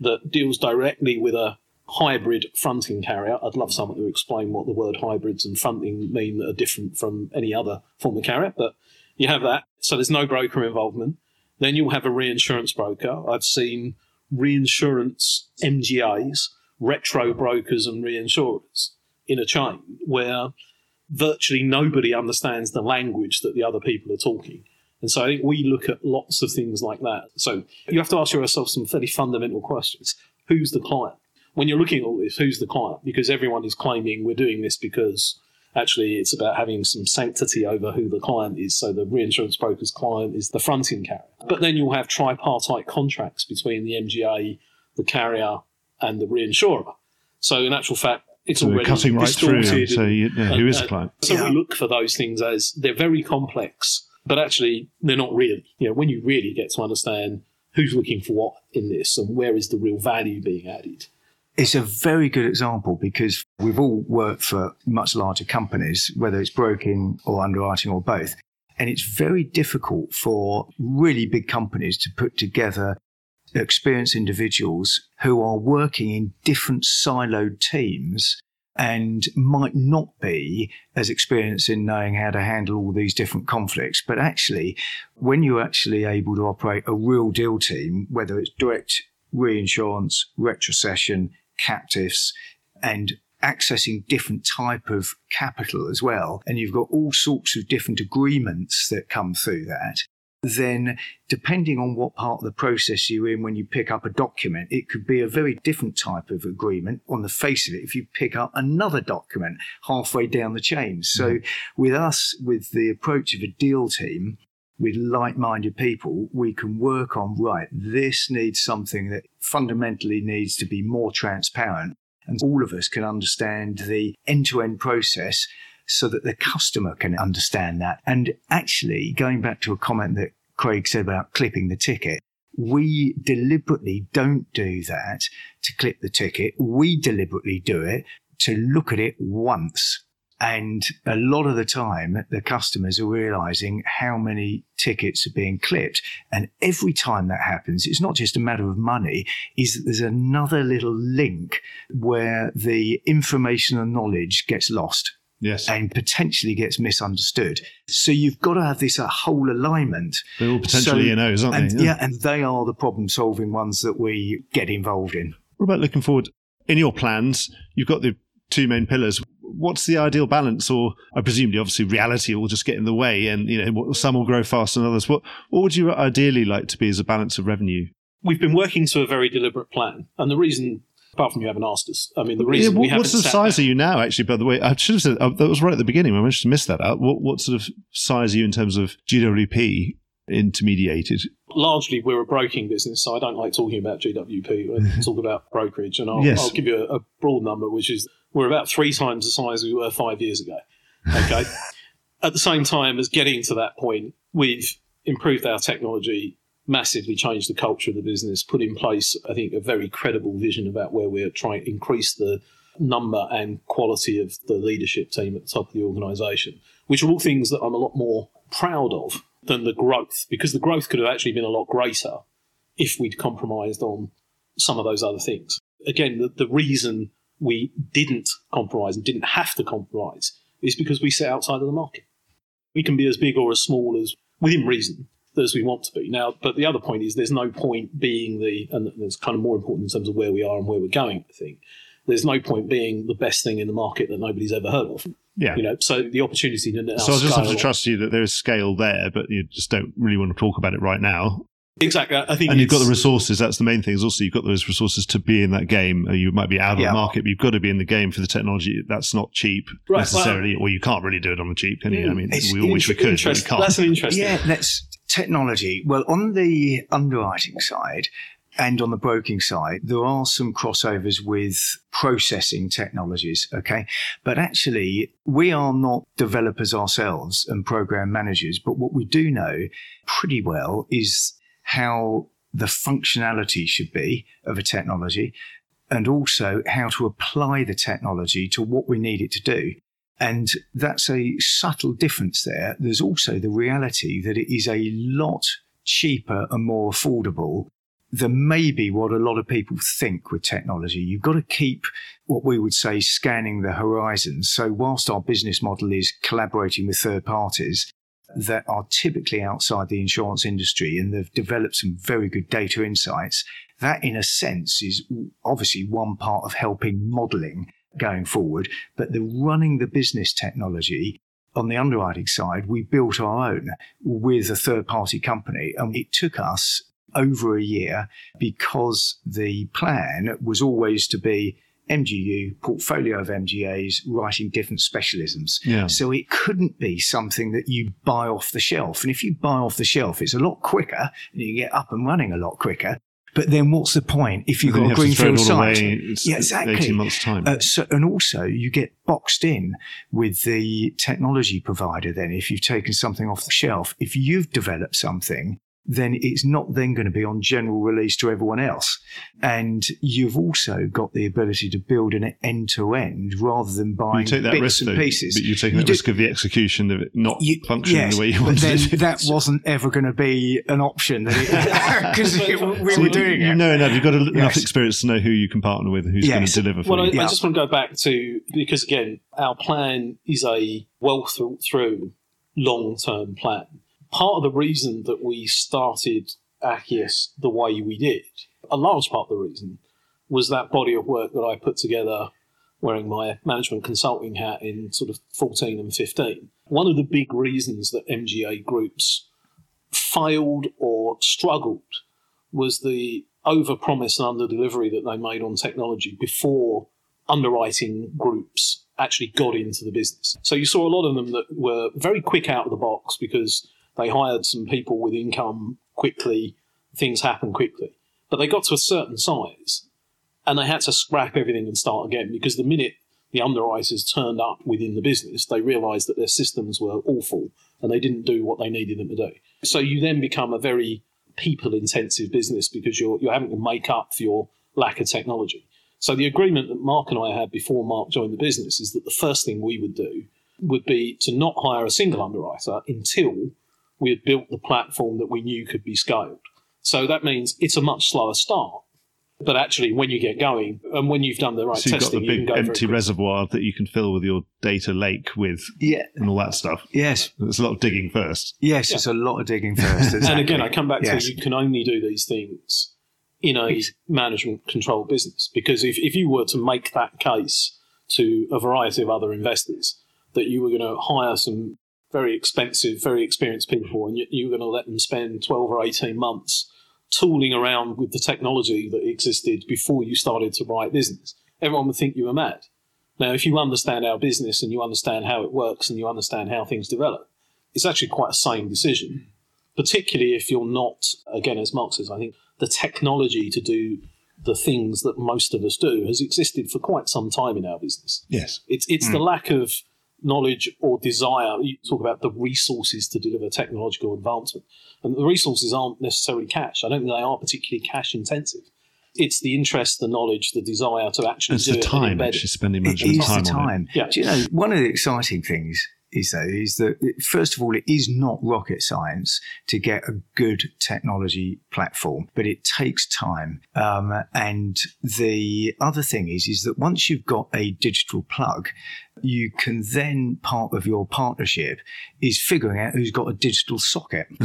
that deals directly with a hybrid fronting carrier. I'd love someone to explain what the word hybrids and fronting mean that are different from any other form of carrier, but you have that. So there's no broker involvement. Then you'll have a reinsurance broker. I've seen reinsurance MGAs, retro brokers and reinsurers in a chain where virtually nobody understands the language that the other people are talking. And so I think we look at lots of things like that. So you have to ask yourself some fairly fundamental questions. Who's the client? When you're looking at all this, who's the client? Because everyone is claiming we're doing this because actually it's about having some sanctity over who the client is. So the reinsurance broker's client is the fronting carrier. But then you'll have tripartite contracts between the MGA, the carrier, and the reinsurer. So in actual fact, it's So already cutting right through. distorted So you, yeah, who is uh, the client? so Yeah. we look for those things as they're very complex, but actually they're not really. You know, when you really get to understand who's looking for what in this and where is the real value being added. It's a very good example because we've all worked for much larger companies, whether it's broking or underwriting or both. And it's very difficult for really big companies to put together experienced individuals who are working in different siloed teams and might not be as experienced in knowing how to handle all these different conflicts. But actually, when you're actually able to operate a real deal team, whether it's direct reinsurance, retrocession, captives, and accessing different type of capital as well, and you've got all sorts of different agreements that come through that, then depending on what part of the process you're in when you pick up a document, it could be a very different type of agreement on the face of it if you pick up another document halfway down the chain. So mm-hmm. with us, with the approach of a deal team, with like-minded people, we can work on, right, this needs something that fundamentally needs to be more transparent. And all of us can understand the end-to-end process so that the customer can understand that. And actually, going back to a comment that Craig said about clipping the ticket, we deliberately don't do that to clip the ticket. We deliberately do it to look at it once And a lot of the time, the customers are realizing how many tickets are being clipped. And every time that happens, it's not just a matter of money, is that there's another little link where the information and knowledge gets lost. Yes. And potentially gets misunderstood. So you've got to have this uh, whole alignment. They're all potentially So- E&Os, aren't And, they? yeah. and they are the problem solving ones that we get involved in. What about looking forward? In your plans, you've got the two main pillars. What's the ideal balance? Or I presume, obviously, reality will just get in the way, and you know some will grow faster than others. What what would you ideally like to be as a balance of revenue? We've been working to a very deliberate plan, and the reason, apart from you haven't asked us, I mean, the Yeah, reason haven't what sort of size down- are you now? Actually, by the way, I should have said uh, that was right at the beginning. I managed to miss that out. What what sort of size are you in terms of GWP intermediated? largely we're a broking business, so I don't like talking about GWP. I talk about brokerage, and I'll, Yes. I'll give you a, a broad number, which is we're about three times the size we were five years ago. Okay. At the same time as getting to that point, we've improved our technology, massively changed the culture of the business, put in place, I think, a very credible vision about where we're trying to increase the number and quality of the leadership team at the top of the organisation, which are all things that I'm a lot more proud of than the growth, because the growth could have actually been a lot greater if we'd compromised on some of those other things. Again, the, the reason we didn't compromise and didn't have to compromise is because we sit outside of the market. We can be as big or as small as within reason as we want to be. Now, but the other point is there's no point being the, and it's kind of more important in terms of where we are and where we're going, I think. There's no point being the best thing in the market that nobody's ever heard of. Yeah. You know, so the opportunity to now so I'll just have to trust you that there is scale there, but you just don't really want to talk about it right now. Exactly. I think And you've got the resources. That's the main thing. Is also you've got those resources to be in that game. Uh, You might be out of Yeah. the market, but you've got to be in the game for the technology. That's not cheap Right, necessarily, or you can't really do it on the cheap, can you? I mean, we all wish we could, but we can't. That's an interesting. Yeah, that's technology. Well, on the underwriting side and on the broking side, there are some crossovers with processing technologies. Okay. But actually, we are not developers ourselves and program managers. But what we do know pretty well is how the functionality should be of a technology and also how to apply the technology to what we need it to do. And that's a subtle difference there. There's also the reality that it is a lot cheaper and more affordable than maybe what a lot of people think with technology. You've got to keep what we would say scanning the horizons. So whilst our business model is collaborating with third parties that are typically outside the insurance industry and they've developed some very good data insights, that in a sense is obviously one part of helping modeling going forward. But the running the business technology on the underwriting side, we built our own with a third party company. And it took us over a year because the plan was always to be MGU, portfolio of MGAs, writing different specialisms. Yeah. So it couldn't be something that you buy off the shelf. And if you buy off the shelf, it's a lot quicker and you get up and running a lot quicker. But then what's the point if you've got you a have to throw it greenfield site? Yeah, exactly. 18 months' time. Uh, so, and also, you get boxed in with the technology provider. Then, if you've taken something off the shelf, if you've developed something, then it's not then going to be on general release to everyone else. And you've also got the ability to build an end to end rather than you buying take that bits risk, and though, pieces. but you're taking You that do- risk of the execution of it not You- functioning yes, the way you but wanted then it. that wasn't ever going to be an option because we So were you- doing you it. know enough. You've got enough Yes. experience to know who you can partner with and who's going to deliver for Well, I, you. I Yeah. just want to go back to because again, our plan is a well thought through, long term plan. Part of the reason that we started Acies the way we did, a large part of the reason, was that body of work that I put together wearing my management consulting hat in sort of 14 and 15. One of the big reasons that MGA groups failed or struggled was the over-promise and under-delivery that they made on technology before underwriting groups actually got into the business. So you saw a lot of them that were very quick out of the box because they hired some people with income quickly, things happen quickly. But they got to a certain size and they had to scrap everything and start again because the minute the underwriters turned up within the business, they realized that their systems were awful and they didn't do what they needed them to do. So you then become a very people intensive business because you're, you're having to make up for your lack of technology. So the agreement that Mark and I had before Mark joined the business is that the first thing we would do would be to not hire a single underwriter until we had built the platform that we knew could be scaled. So that means it's a much slower start. But actually, when you get going and when you've done the right so you've testing, got the big can go very empty reservoir that you can fill with your data lake with Yeah. and all that stuff. Yes. There's a lot of digging first. Yes, it's a lot of digging first. And again, I come back Yes. to you can only do these things in a management control business. Because if, if you were to make that case to a variety of other investors that you were going to hire some very expensive, very experienced people and you're going to let them spend 12 or 18 months tooling around with the technology that existed before you started to write business, everyone would think you were mad. Now, if you understand our business and you understand how it works and you understand how things develop, it's actually quite a sane decision particularly if you're not, again, as Mark says, I think the technology to do the things that most of us do has existed for quite some time in our business. Yes. It's it's mm. the lack of knowledge or desire. You talk about the resources to deliver technological advancement, and the resources aren't necessarily cash. I don't think they are particularly cash intensive. It's the interest, the knowledge, the desire to actually It's do the it and time, embed actually, it. spending It management is time the on it. time. Yeah. Do you know, one of the exciting things is though is that first of all, it is not rocket science to get a good technology platform, but it takes time. Um, and the other thing is, is that once you've got a digital plug, you can then part of your partnership is figuring out who's got a digital socket,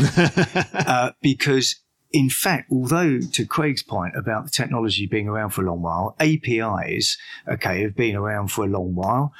uh, because in fact, although to Craig's point about the technology being around for a long while, APIs, okay, have been around for a long while,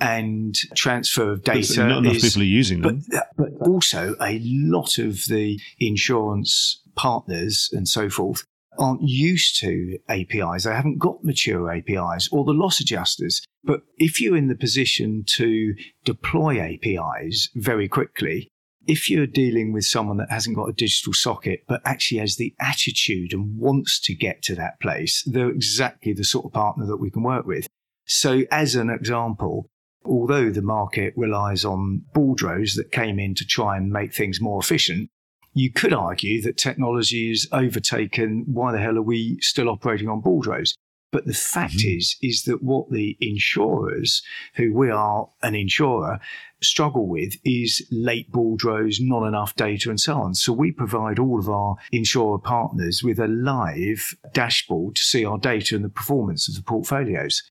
and transfer of But data not enough is, people are using but, them. but also a lot of the insurance partners and so forth aren't used to APIs. They haven't got mature APIs or the loss adjusters. But if you're in the position to deploy APIs very quickly, if you're dealing with someone that hasn't got a digital socket, but actually has the attitude and wants to get to that place, they're exactly the sort of partner that we can work with. So, as an example, although the market relies on bordereaux that came in to try and make things more efficient, you could argue that technology has overtaken why the hell are we still operating on bordereaux? But the fact Mhm. is, is that what the insurers, who we are an insurer, struggle with is late bordereaux, not enough data, and so on. So we provide all of our insurer partners with a live dashboard to see our data and the performance of the portfolios.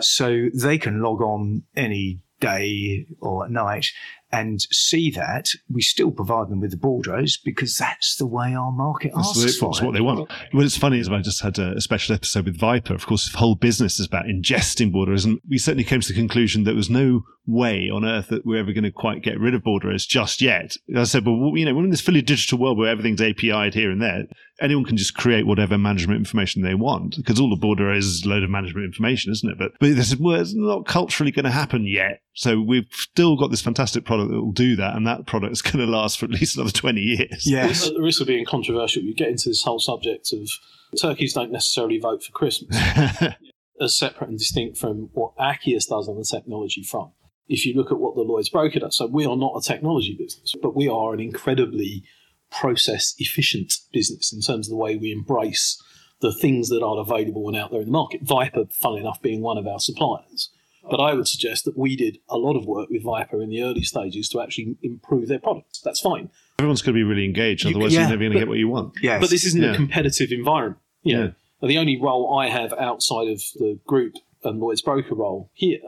So they can log on any day or at night and see that. We still provide them with the bordereaux because that's the way our market That's asks what, for that's it. what they want. What's funny is I just had a, special episode with Viper. Of course, the whole business is about ingesting borders, and we certainly came to the conclusion that there was no way on earth that we're ever going to quite get rid of borders just yet. I said, well, you know, we're in this fully digital world where everything's API'd here and there. Anyone can just create whatever management information they want because all the border is a load of management information, isn't it? But, but they said, well, it's not culturally going to happen yet. So we've still got this fantastic product that will do that, and that product is going to last for at least another 20 years. Yes. At the risk of uh, being controversial, you get into this whole subject of turkeys don't necessarily vote for Christmas. as separate and distinct from what Acies does on the technology front. If you look at what the Lloyd's broker does, so we are not a technology business, but we are an incredibly process efficient business in terms of the way we embrace the things that are available and out there in the market. Viper, funnily enough, being one of our suppliers. But I would suggest that we did a lot of work with Viper in the early stages to actually improve their products. That's fine. Everyone's going to be really engaged, You- otherwise yeah, you're never going to get what you want. Yes. But this isn't Yeah. a competitive environment. You know, Yeah. the only role I have outside of the group and Lloyd's broker role here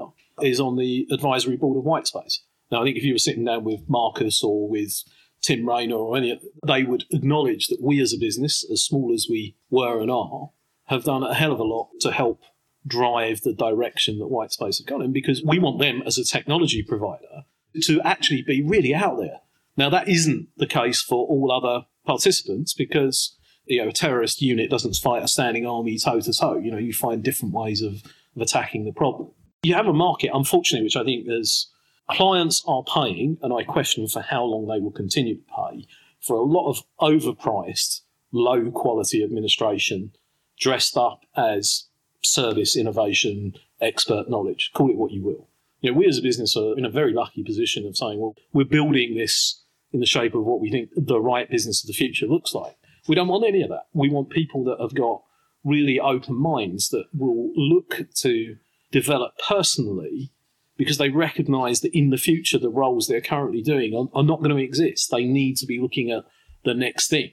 is on the advisory board of Whitespace. Now, I think if you were sitting down with Marcus or with Tim Rayner or any, they would acknowledge that we as a business, as small as we were and are, have done a hell of a lot to help drive the direction that Whitespace have gone in because we want them as a technology provider to actually be really out there. Now, that isn't the case for all other participants because you know, a terrorist unit doesn't fight a standing army toe to toe. You know, you find different ways of, of attacking the problem. You have a market, unfortunately, which I think there's clients are paying, and I question for how long they will continue to pay for a lot of overpriced, low quality administration dressed up as service, innovation, expert knowledge. Call it what you will. You know, we as a business are in a very lucky position of saying, well, we're building this in the shape of what we think the right business of the future looks like. We don't want any of that. We want people that have got really open minds that will look to develop personally because they recognize that in the future the roles they're currently doing are, are not going to exist. They need to be looking at the next thing.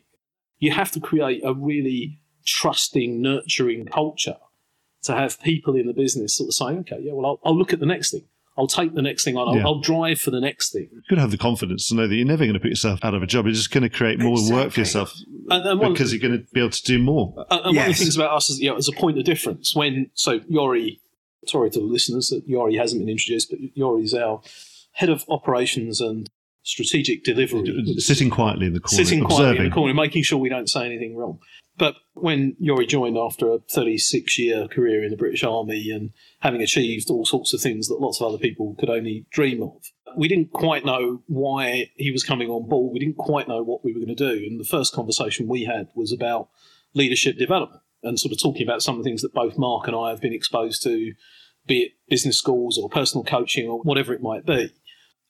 You have to create a really trusting, nurturing culture to have people in the business sort of saying, okay, yeah, well, I'll, I'll look at the next thing. I'll take the next thing on. I'll, Yeah. I'll drive for the next thing. You've got to have the confidence to know that you're never going to put yourself out of a job. You're just going to create more work for yourself And, and one, because you're going to be able to do more. and and one of the things about us is, you know, as a point of difference, when, so Yori, sorry to the listeners that Yori hasn't been introduced, but Yori's our head of operations and strategic delivery. Sitting quietly in the corner, sitting quietly observing. in the corner, making sure we don't say anything wrong. But when Yori joined after a 36 year career in the British Army and having achieved all sorts of things that lots of other people could only dream of, we didn't quite know why he was coming on board. We didn't quite know what we were going to do. And the first conversation we had was about leadership development and sort of talking about some of the things that both Mark and I have been exposed to, be it business schools or personal coaching or whatever it might be.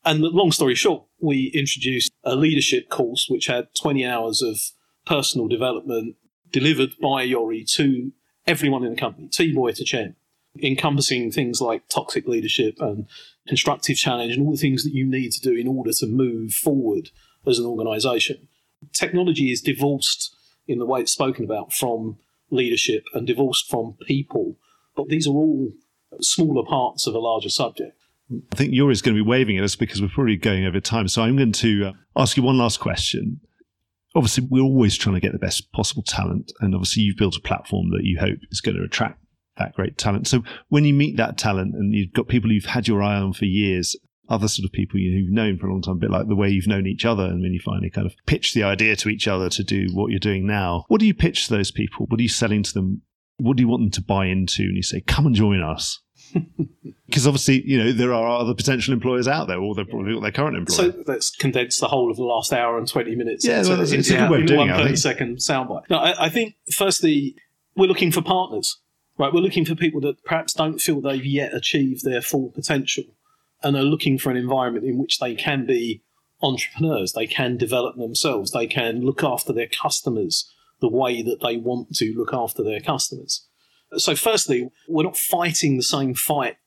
And long story short, we introduced a leadership course which had 20 hours of personal development delivered by Yori to everyone in the company, T-boy to chairman, encompassing things like toxic leadership and constructive challenge and all the things that you need to do in order to move forward as an organization. Technology is divorced in the way it's spoken about from leadership and divorced from people, but these are all smaller parts of a larger subject. I think Yuri's going to be waving at us because we're probably going over time. So I'm going to uh, ask you one last question. Obviously, we're always trying to get the best possible talent. And obviously, you've built a platform that you hope is going to attract that great talent. So when you meet that talent and you've got people you've had your eye on for years, other sort of people you- you've known for a long time, a bit like the way you've known each other, and when you finally kind of pitch the idea to each other to do what you're doing now, what do you pitch to those people? What are you selling to them? What do you want them to buy into? And you say, come and join us. Because obviously, you know, there are other potential employers out there, or they're probably got their current employer. So let's condense the whole of the last hour and 20 minutes Yeah, into, well, it's- it's into a good way of doing one it, I 30 think. second soundbite. No, I, I think, firstly, we're looking for partners, right? We're looking for people that perhaps don't feel they've yet achieved their full potential and are looking for an environment in which they can be entrepreneurs, they can develop themselves, they can look after their customers the way that they want to look after their customers. So, firstly, we're not fighting the same fight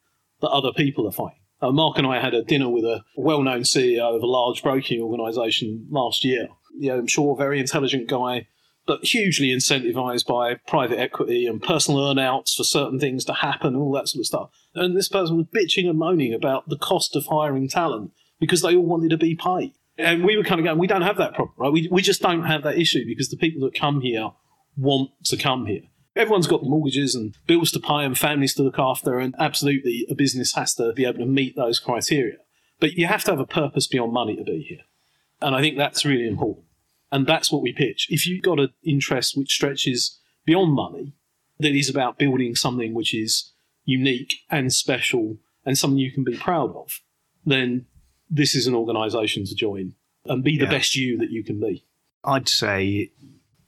that other people are fighting. Uh, Mark and I had a dinner with a well-known CEO of a large broking organisation last year. Yeah, I'm sure a very intelligent guy, but hugely incentivized by private equity and personal earnouts for certain things to happen all that sort of stuff. And this person was bitching and moaning about the cost of hiring talent because they all wanted to be paid. And we were kind of going, we don't have that problem, right? We, we just don't have that issue because the people that come here want to come here. Everyone's got mortgages and bills to pay and families to look after, and absolutely a business has to be able to meet those criteria. But you have to have a purpose beyond money to be here. And I think that's really important. And that's what we pitch. If you've got an interest which stretches beyond money, that is about building something which is unique and special and something you can be proud of, then this is an organisation to join and be the Yeah. best you that you can be. I'd say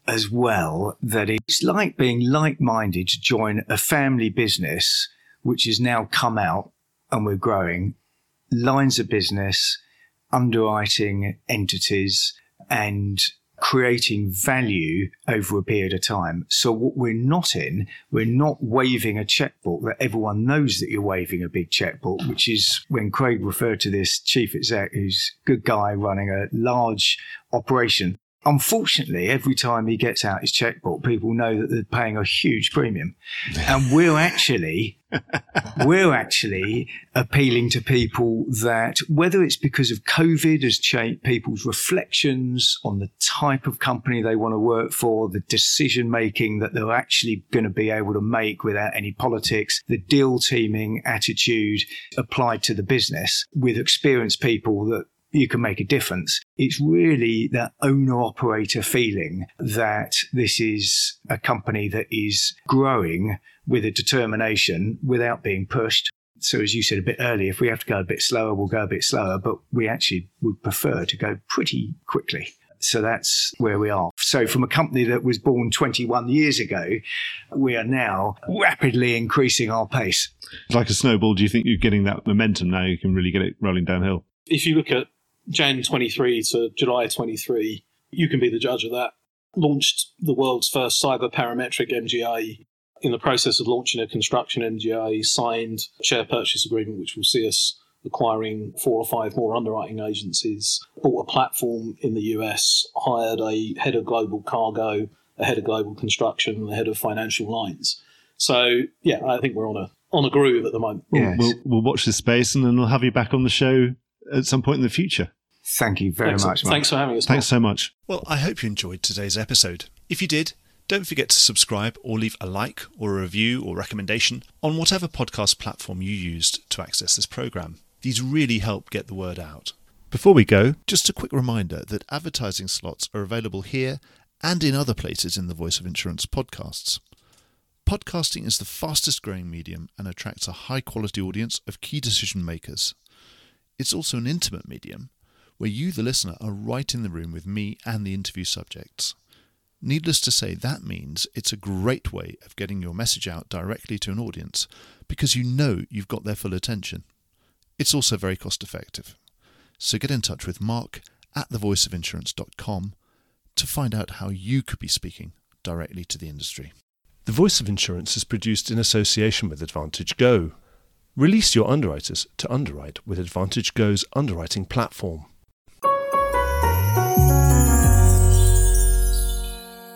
as well that it's like being like minded to join a family business which has now come out and we're growing, lines of business, underwriting entities, and creating value over a period of time. So what we're not in, we're not waving a checkbook that everyone knows that you're waving a big checkbook, which is when Craig referred to this chief exec who's a good guy running a large operation. Unfortunately, every time he gets out his checkbook, people know that they're paying a huge premium. And we're actually we're actually appealing to people that whether it's because of COVID has changed people's reflections on the type of company they want to work for, the decision making that they're actually going to be able to make without any politics, the deal teaming attitude applied to the business with experienced people that you can make a difference. It's really that owner operator feeling that this is a company that is growing with a determination without being pushed. So, as you said a bit earlier, if we have to go a bit slower, we'll go a bit slower, but we actually would prefer to go pretty quickly. So that's where we are. So, from a company that was born 21 years ago, we are now rapidly increasing our pace. like a snowball, do you think you're getting that momentum now? You can really get it rolling downhill. if you look at Jan 23 to July 23, you can be the judge of that. launched the world's first cyber parametric MGA in the process of launching a construction MGA, signed a share purchase agreement, which will see us acquiring four or five more underwriting agencies, bought a platform in the US, hired a head of global cargo, a head of global construction, and a head of financial lines. So yeah, I think we're on a on a groove at the moment. Yes. We'll, we'll watch this space and then we'll have you back on the show at some point in the future. Thank you very Excellent. much. Mark. Thanks for having us. Thanks so much. Well, I hope you enjoyed today's episode. If you did, don't forget to subscribe or leave a like or a review or recommendation on whatever podcast platform you used to access this program. These really help get the word out. Before we go, just a quick reminder that advertising slots are available here and in other places in the Voice of Insurance podcasts. Podcasting is the fastest growing medium and attracts a high quality audience of key decision makers. It's also an intimate medium where you, the listener, are right in the room with me and the interview subjects. Needless to say, that means it's a great way of getting your message out directly to an audience because you know you've got their full attention. It's also very cost effective. So get in touch with Mark at thevoiceofinsurance.com to find out how you could be speaking directly to the industry. The Voice of Insurance is produced in association with Advantage Go. Release your underwriters to underwrite with Advantage Go's underwriting platform.